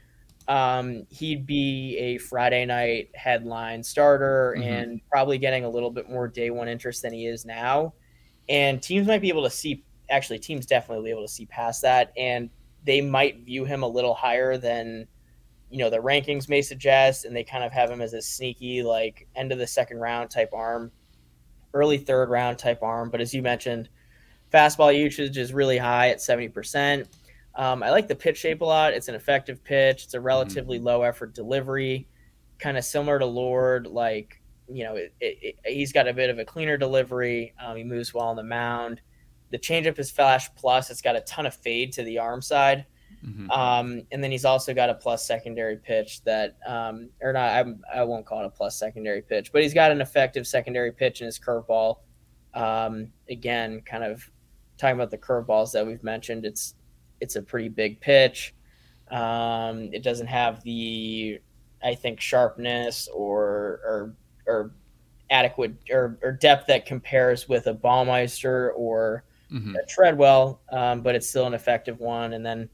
um, he'd be a Friday night headline starter mm-hmm. and probably getting a little bit more day one interest than he is now. And teams might be able to see, actually, teams definitely be able to see past that. And they might view him a little higher than, you know, the rankings may suggest. And they kind of have him as a sneaky, like, end of the second round type arm, early third round type arm. But as you mentioned, fastball usage is really high at 70%. Um, I like the pitch shape a lot. It's an effective pitch. It's a relatively mm-hmm. low effort delivery, kind of similar to Lord. Like you know, it, it, it, he's got a bit of a cleaner delivery. Um, he moves well on the mound. The changeup is flash plus. It's got a ton of fade to the arm side. Mm-hmm. Um, and then he's also got a plus secondary pitch that, um, or not, I will not call it a plus secondary pitch, but he's got an effective secondary pitch in his curveball. Um, again, kind of talking about the curveballs that we've mentioned, it's it's a pretty big pitch. Um, it doesn't have the, I think, sharpness or or or adequate or, or depth that compares with a Baumeister or mm-hmm. a Tredwell, um, but it's still an effective one. And then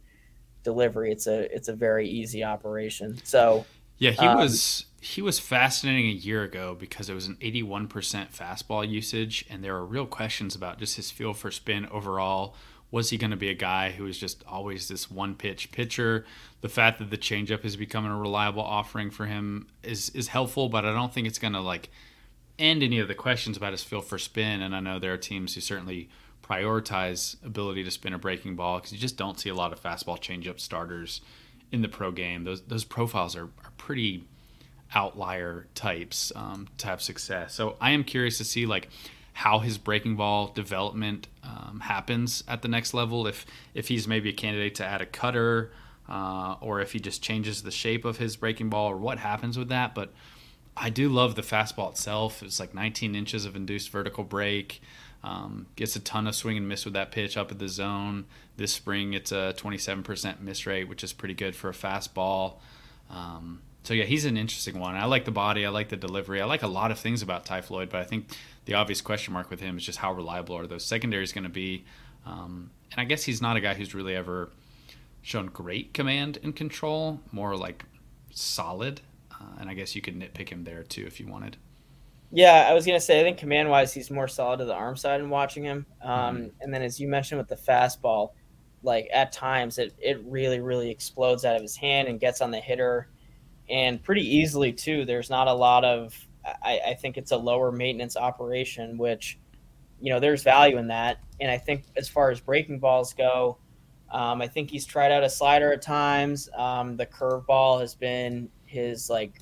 delivery, it's a it's a very easy operation. So yeah, he um, was he was fascinating a year ago because it was an 81% fastball usage, and there were real questions about just his feel for spin overall was he going to be a guy who is just always this one pitch pitcher? The fact that the changeup is becoming a reliable offering for him is is helpful, but I don't think it's going to like end any of the questions about his feel for spin. And I know there are teams who certainly prioritize ability to spin a breaking ball because you just don't see a lot of fastball changeup starters in the pro game. Those those profiles are, are pretty outlier types um, to have success. So I am curious to see like how his breaking ball development um, happens at the next level. If if he's maybe a candidate to add a cutter, uh, or if he just changes the shape of his breaking ball, or what happens with that. But I do love the fastball itself. It's like 19 inches of induced vertical break. Um, gets a ton of swing and miss with that pitch up at the zone. This spring, it's a 27% miss rate, which is pretty good for a fastball. Um, so yeah, he's an interesting one. I like the body. I like the delivery. I like a lot of things about Ty Floyd, but I think the obvious question mark with him is just how reliable are those secondaries going to be? Um, and I guess he's not a guy who's really ever shown great command and control, more like solid. Uh, and I guess you could nitpick him there too if you wanted. Yeah, I was gonna say I think command wise he's more solid to the arm side and watching him. Um, mm-hmm. And then as you mentioned with the fastball, like at times it it really really explodes out of his hand and gets on the hitter and pretty easily too. There's not a lot of I, I think it's a lower maintenance operation, which you know there's value in that. And I think as far as breaking balls go, um, I think he's tried out a slider at times. Um, the curveball has been his like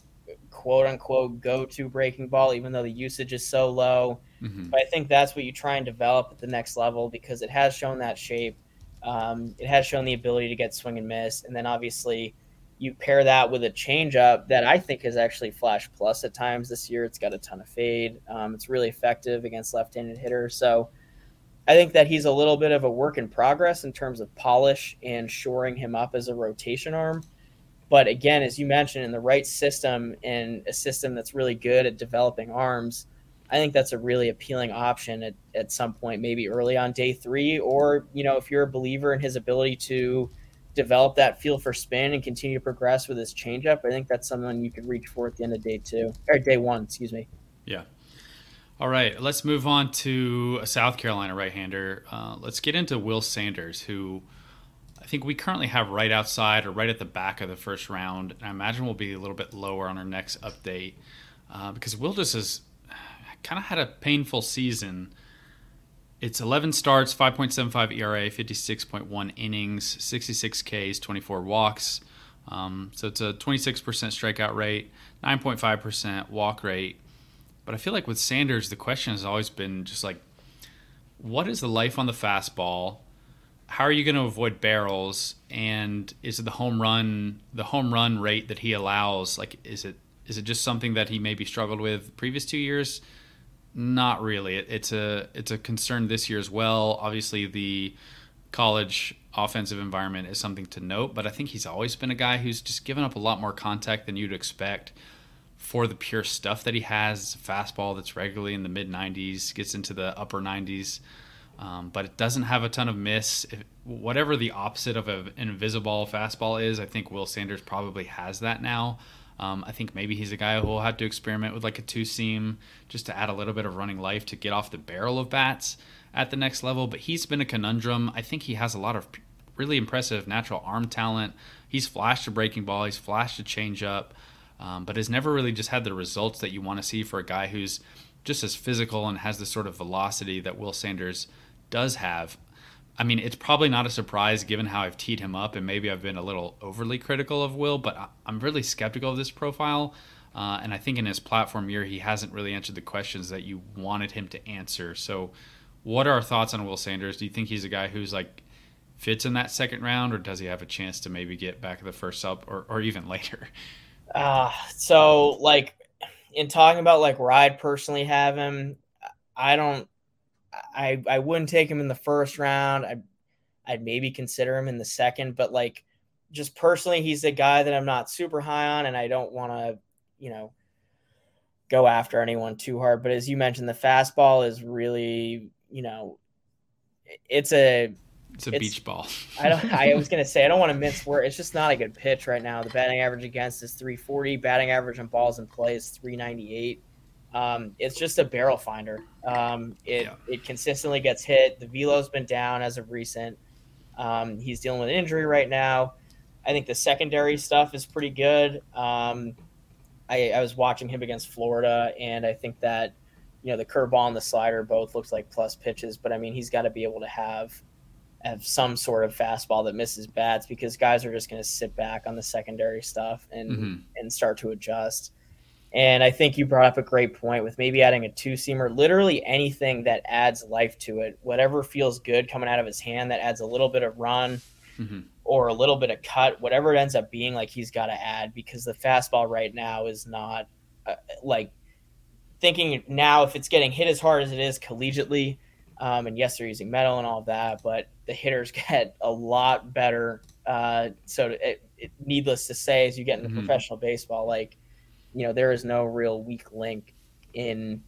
quote unquote go to breaking ball, even though the usage is so low. Mm-hmm. But I think that's what you try and develop at the next level because it has shown that shape. Um, it has shown the ability to get swing and miss, and then obviously you pair that with a changeup that I think has actually flashed plus at times this year. It's got a ton of fade. Um, it's really effective against left-handed hitters. So I think that he's a little bit of a work in progress in terms of polish and shoring him up as a rotation arm. But again, as you mentioned, in the right system and a system that's really good at developing arms, I think that's a really appealing option at, at some point, maybe early on day three, or you know, if you're a believer in his ability to develop that feel for spin and continue to progress with his changeup, I think that's something you could reach for at the end of day two or day one, excuse me. Yeah. All right, let's move on to a South Carolina right-hander. Uh, let's get into Will Sanders, who I think we currently have right outside or right at the back of the first round. I imagine we'll be a little bit lower on our next update uh, because Will just has kind of had a painful season it's 11 starts, 5.75 ERA, 56.1 innings, 66 Ks, 24 walks. Um, so it's a 26% strikeout rate, 9.5% walk rate. But I feel like with Sanders, the question has always been just like, what is the life on the fastball? How are you going to avoid barrels? And is it the home run, the home run rate that he allows? Like, is it is it just something that he maybe struggled with previous two years? Not really. It, it's a it's a concern this year as well. Obviously, the college offensive environment is something to note, but I think he's always been a guy who's just given up a lot more contact than you'd expect for the pure stuff that he has. Fastball that's regularly in the mid 90s, gets into the upper 90s, um, but it doesn't have a ton of miss. If, whatever the opposite of an invisible fastball is, I think Will Sanders probably has that now. Um, I think maybe he's a guy who will have to experiment with like a two seam just to add a little bit of running life to get off the barrel of bats at the next level. But he's been a conundrum. I think he has a lot of really impressive natural arm talent. He's flashed a breaking ball, he's flashed a changeup, um, but has never really just had the results that you want to see for a guy who's just as physical and has the sort of velocity that Will Sanders does have. I mean, it's probably not a surprise given how I've teed him up, and maybe I've been a little overly critical of Will, but I'm really skeptical of this profile. Uh, and I think in his platform year, he hasn't really answered the questions that you wanted him to answer. So, what are our thoughts on Will Sanders? Do you think he's a guy who's like fits in that second round, or does he have a chance to maybe get back to the first sub or, or even later? Uh, so, like, in talking about like I'd personally have him, I don't I I wouldn't take him in the first round. I I'd maybe consider him in the second, but like just personally, he's a guy that I'm not super high on, and I don't want to, you know, go after anyone too hard. But as you mentioned, the fastball is really, you know, it's a it's a it's, beach ball. I don't. I was gonna say I don't want to miss where it's just not a good pitch right now. The batting average against is 340. Batting average on balls in play is 398. Um, it's just a barrel finder. Um, it yeah. it consistently gets hit. The velo's been down as of recent. Um, he's dealing with an injury right now. I think the secondary stuff is pretty good. Um, I, I was watching him against Florida, and I think that you know the curveball and the slider both looks like plus pitches. But I mean, he's got to be able to have have some sort of fastball that misses bats because guys are just going to sit back on the secondary stuff and mm-hmm. and start to adjust. And I think you brought up a great point with maybe adding a two seamer, literally anything that adds life to it, whatever feels good coming out of his hand that adds a little bit of run mm-hmm. or a little bit of cut, whatever it ends up being, like he's got to add because the fastball right now is not uh, like thinking now if it's getting hit as hard as it is collegiately. Um, and yes, they're using metal and all that, but the hitters get a lot better. Uh, so it, it, needless to say, as you get into mm-hmm. professional baseball, like you know there is no real weak link in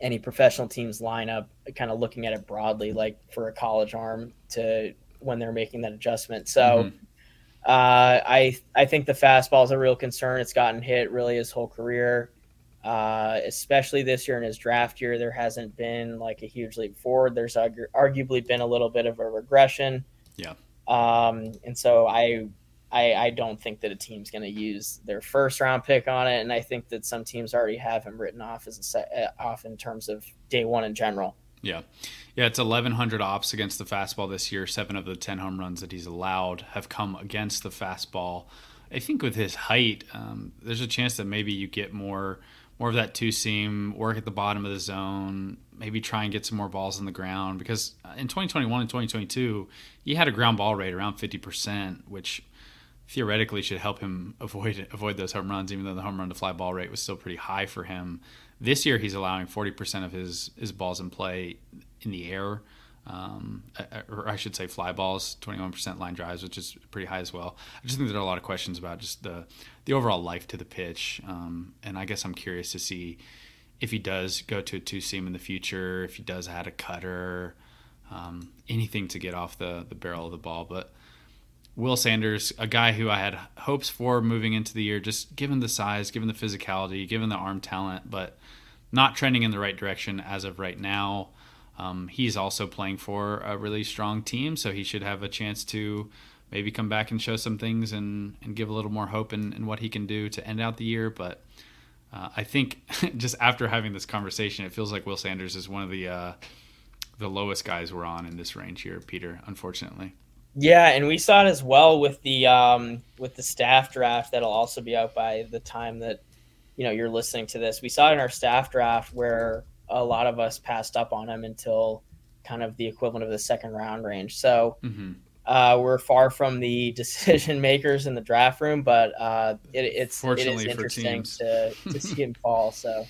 any professional team's lineup kind of looking at it broadly like for a college arm to when they're making that adjustment. So mm-hmm. uh, i i think the fastball is a real concern. It's gotten hit really his whole career uh, especially this year in his draft year. There hasn't been like a huge leap forward. There's argu- arguably been a little bit of a regression. Yeah. Um, and so i I, I don't think that a team's going to use their first round pick on it, and I think that some teams already have him written off as a set, uh, off in terms of day one in general. Yeah, yeah, it's 1,100 ops against the fastball this year. Seven of the 10 home runs that he's allowed have come against the fastball. I think with his height, um, there's a chance that maybe you get more more of that two seam, work at the bottom of the zone, maybe try and get some more balls on the ground. Because in 2021 and 2022, he had a ground ball rate around 50%, which theoretically should help him avoid avoid those home runs, even though the home run to fly ball rate was still pretty high for him. This year, he's allowing 40% of his his balls in play in the air, um, or I should say fly balls, 21% line drives, which is pretty high as well. I just think there are a lot of questions about just the the overall life to the pitch, um, and I guess I'm curious to see if he does go to a two seam in the future, if he does add a cutter, um, anything to get off the the barrel of the ball, but Will Sanders, a guy who I had hopes for moving into the year, just given the size, given the physicality, given the arm talent, but not trending in the right direction as of right now. Um, he's also playing for a really strong team, so he should have a chance to maybe come back and show some things and, and give a little more hope in, in what he can do to end out the year. But uh, I think just after having this conversation, it feels like Will Sanders is one of the uh, the lowest guys we're on in this range here, Peter. Unfortunately. Yeah, and we saw it as well with the um, with the staff draft that'll also be out by the time that you know you're listening to this. We saw it in our staff draft where a lot of us passed up on him until kind of the equivalent of the second round range. So mm-hmm. uh, we're far from the decision makers in the draft room, but uh, it, it's it is interesting to, to see him fall. So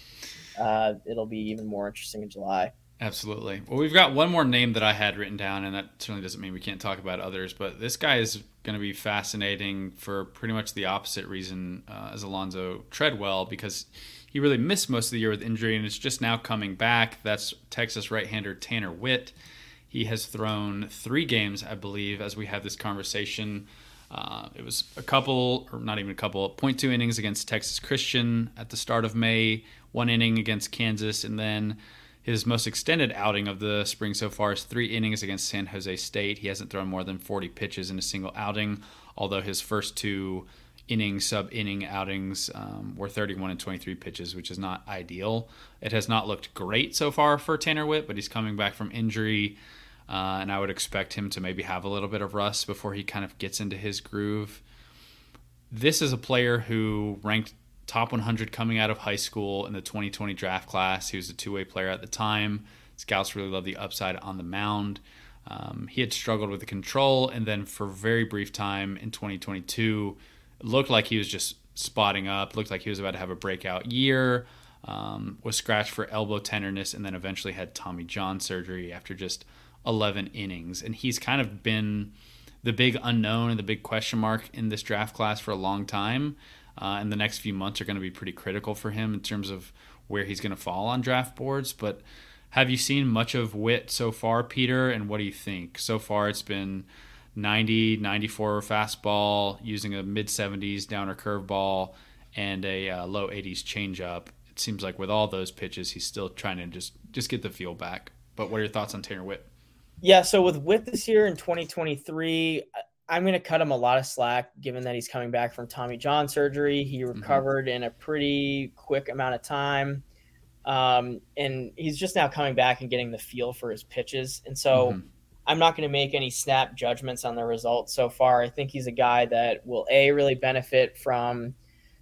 uh, it'll be even more interesting in July. Absolutely. Well, we've got one more name that I had written down, and that certainly doesn't mean we can't talk about others. But this guy is going to be fascinating for pretty much the opposite reason uh, as Alonzo Tredwell because he really missed most of the year with injury and it's just now coming back. That's Texas right-hander Tanner Witt. He has thrown three games, I believe, as we have this conversation. Uh, it was a couple, or not even a couple, 0.2 innings against Texas Christian at the start of May, one inning against Kansas, and then his most extended outing of the spring so far is three innings against San Jose State. He hasn't thrown more than 40 pitches in a single outing, although his first two inning sub inning outings um, were 31 and 23 pitches, which is not ideal. It has not looked great so far for Tanner Witt, but he's coming back from injury. Uh, and I would expect him to maybe have a little bit of rust before he kind of gets into his groove. This is a player who ranked top 100 coming out of high school in the 2020 draft class. He was a two way player at the time. Scouts really loved the upside on the mound. Um, he had struggled with the control, and then for a very brief time in 2022, it looked like he was just spotting up. Looked like he was about to have a breakout year. Um, was scratched for elbow tenderness, and then eventually had Tommy John surgery after just 11 innings. And he's kind of been the big unknown and the big question mark in this draft class for a long time uh, and the next few months are going to be pretty critical for him in terms of where he's going to fall on draft boards. But have you seen much of Witt so far, Peter? And what do you think? So far, it's been 90, 94 fastball, using a mid 70s downer curveball, and a uh, low 80s changeup. It seems like with all those pitches, he's still trying to just just get the feel back. But what are your thoughts on Tanner Witt? Yeah, so with Witt this year in 2023, I'm going to cut him a lot of slack given that he's coming back from Tommy John surgery. He mm-hmm. recovered mm-hmm. in a pretty quick amount of time. Um, and he's just now coming back and getting the feel for his pitches. And so mm-hmm. I'm not going to make any snap judgments on the results so far. I think he's a guy that will, A, really benefit from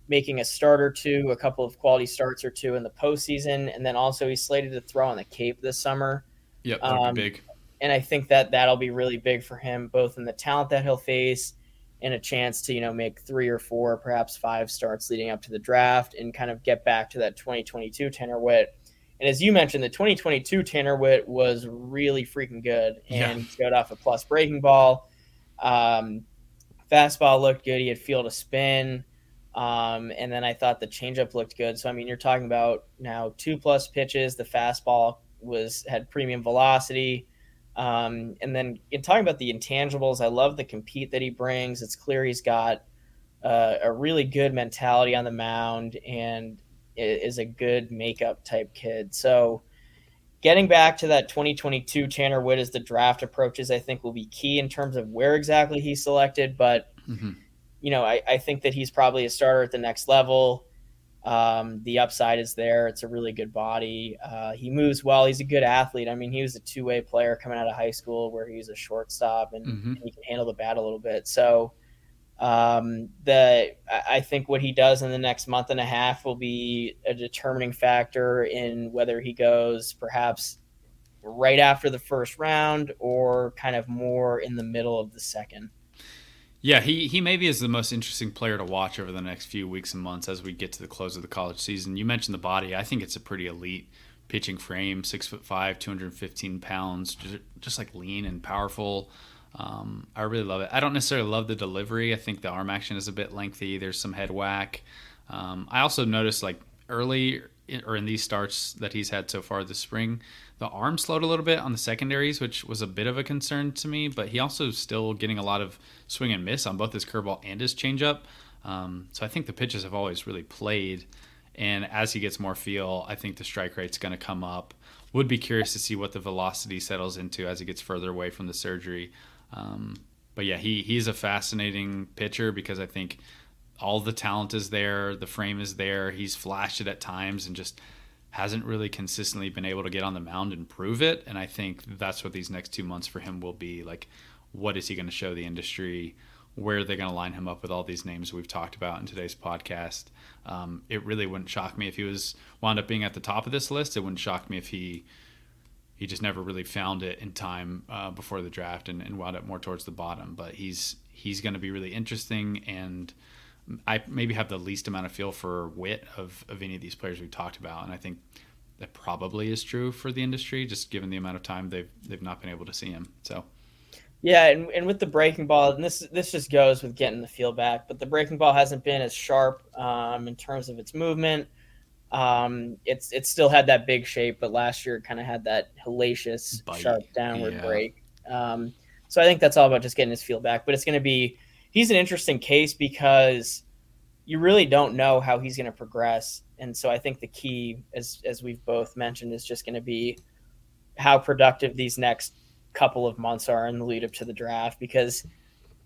making a start or two, a couple of quality starts or two in the postseason. And then also he's slated to throw on the Cape this summer. Yep, that'd um, be big and I think that that'll be really big for him, both in the talent that he'll face and a chance to you know make three or four, perhaps five starts leading up to the draft, and kind of get back to that 2022 Tanner Witt. And as you mentioned, the 2022 Tanner Witt was really freaking good, and yeah. showed off a plus breaking ball. Um, fastball looked good. He had field a spin. Um, and then I thought the changeup looked good. So I mean, you're talking about now two plus pitches. The fastball was had premium velocity. Um, and then in talking about the intangibles, I love the compete that he brings. It's clear he's got uh, a really good mentality on the mound and is a good makeup type kid. So getting back to that 2022 Tanner Witt as the draft approaches, I think will be key in terms of where exactly he's selected. But, mm-hmm. you know, I, I think that he's probably a starter at the next level. Um, the upside is there. It's a really good body. Uh, he moves well. He's a good athlete. I mean, he was a two way player coming out of high school where he was a shortstop and, mm-hmm. and he can handle the bat a little bit. So, um, the I think what he does in the next month and a half will be a determining factor in whether he goes perhaps right after the first round or kind of more in the middle of the second. Yeah, he, he maybe is the most interesting player to watch over the next few weeks and months as we get to the close of the college season. You mentioned the body. I think it's a pretty elite pitching frame, six foot five, 215 pounds, just, just like lean and powerful. Um, I really love it. I don't necessarily love the delivery. I think the arm action is a bit lengthy. There's some head whack. Um, I also noticed like early or in these starts that he's had so far this spring, the arm slowed a little bit on the secondaries, which was a bit of a concern to me. But he also still getting a lot of swing and miss on both his curveball and his changeup. Um, so I think the pitches have always really played. And as he gets more feel, I think the strike rate's going to come up. Would be curious to see what the velocity settles into as he gets further away from the surgery. Um, but yeah, he he's a fascinating pitcher because I think all the talent is there, the frame is there. He's flashed it at times and just hasn't really consistently been able to get on the mound and prove it. And I think that's what these next two months for him will be. Like, what is he going to show the industry? Where are they going to line him up with all these names we've talked about in today's podcast? Um, it really wouldn't shock me if he was wound up being at the top of this list. It wouldn't shock me if he he just never really found it in time uh, before the draft and, and wound up more towards the bottom. But he's he's going to be really interesting and I maybe have the least amount of feel for Witt of, of any of these players we've talked about, and I think that probably is true for the industry, just given the amount of time they've they've not been able to see him. So, yeah, and, and with the breaking ball, and this this just goes with getting the feel back, but the breaking ball hasn't been as sharp um, in terms of its movement. Um, it's it still had that big shape, but last year it kind of had that hellacious, Bite. sharp downward yeah. break. Um, so I think that's all about just getting his feel back. But it's going to be he's an interesting case because you really don't know how he's going to progress. And so I think the key, as as we've both mentioned, is just going to be how productive these next couple of months are in the lead up to the draft because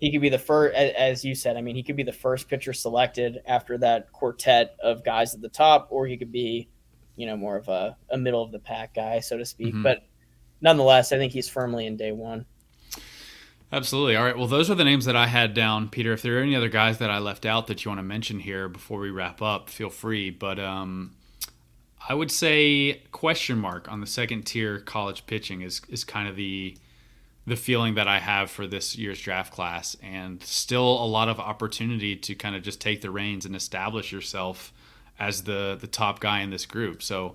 he could be the first, as you said. I mean, he could be the first pitcher selected after that quartet of guys at the top, or he could be, you know, more of a, a middle of the pack guy, so to speak. Mm-hmm. But nonetheless, I think he's firmly in day one. Absolutely. All right. Well, those are the names that I had down, Peter. If there are any other guys that I left out that you want to mention here before we wrap up, feel free. But um, I would say question mark on the second tier college pitching is is kind of the the feeling that I have for this year's draft class, and still a lot of opportunity to kind of just take the reins and establish yourself as the the top guy in this group. So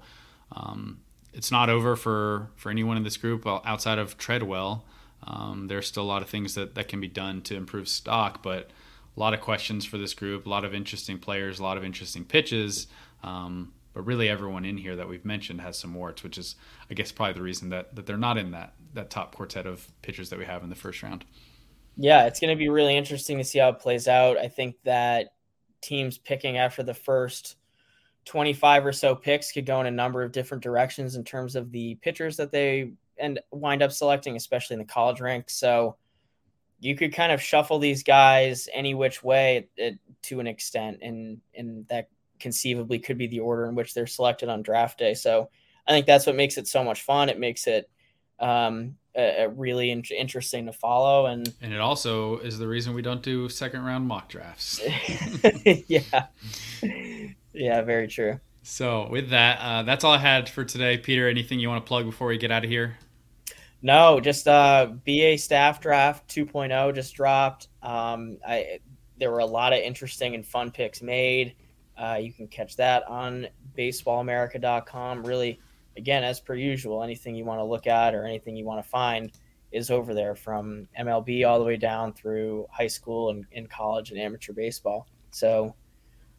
um, it's not over for for anyone in this group outside of Tredwell. Um, there's still a lot of things that, that can be done to improve stock, but a lot of questions for this group, a lot of interesting players, a lot of interesting pitches. Um, but really, everyone in here that we've mentioned has some warts, which is, I guess, probably the reason that, that they're not in that, that top quartet of pitchers that we have in the first round. Yeah, it's going to be really interesting to see how it plays out. I think that teams picking after the first 25 or so picks could go in a number of different directions in terms of the pitchers that they and wind up selecting, especially in the college ranks. So you could kind of shuffle these guys any which way to an extent, and and that conceivably could be the order in which they're selected on draft day. So I think that's what makes it so much fun. It makes it um, a, a really in- interesting to follow, and and it also is the reason we don't do second round mock drafts. yeah, yeah, very true. So with that, uh, that's all I had for today. Peter, anything you want to plug before we get out of here? No, just uh, BA staff draft 2.0 just dropped. Um, I there were a lot of interesting and fun picks made. Uh, you can catch that on baseballamerica.com. Really, again, as per usual, anything you want to look at or anything you want to find is over there from MLB all the way down through high school and, and college and amateur baseball. So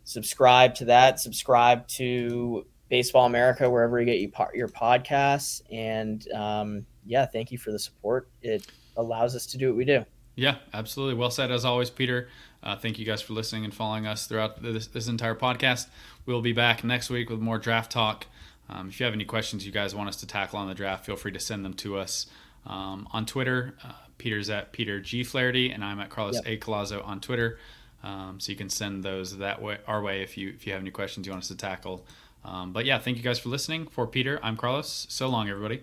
subscribe to that. Subscribe to Baseball America wherever you get your podcasts. And um, yeah, thank you for the support. It allows us to do what we do. Yeah, absolutely. Well said as always, Peter. Uh, thank you guys for listening and following us throughout this, this entire podcast. We'll be back next week with more draft talk. Um, if you have any questions you guys want us to tackle on the draft, feel free to send them to us um, on Twitter. Uh, Peter's at Peter G Flaherty, and I'm at Carlos yep. A Collazo on Twitter. Um, so you can send those that way our way if you if you have any questions you want us to tackle. Um, but yeah, thank you guys for listening. For Peter, I'm Carlos. So long, everybody.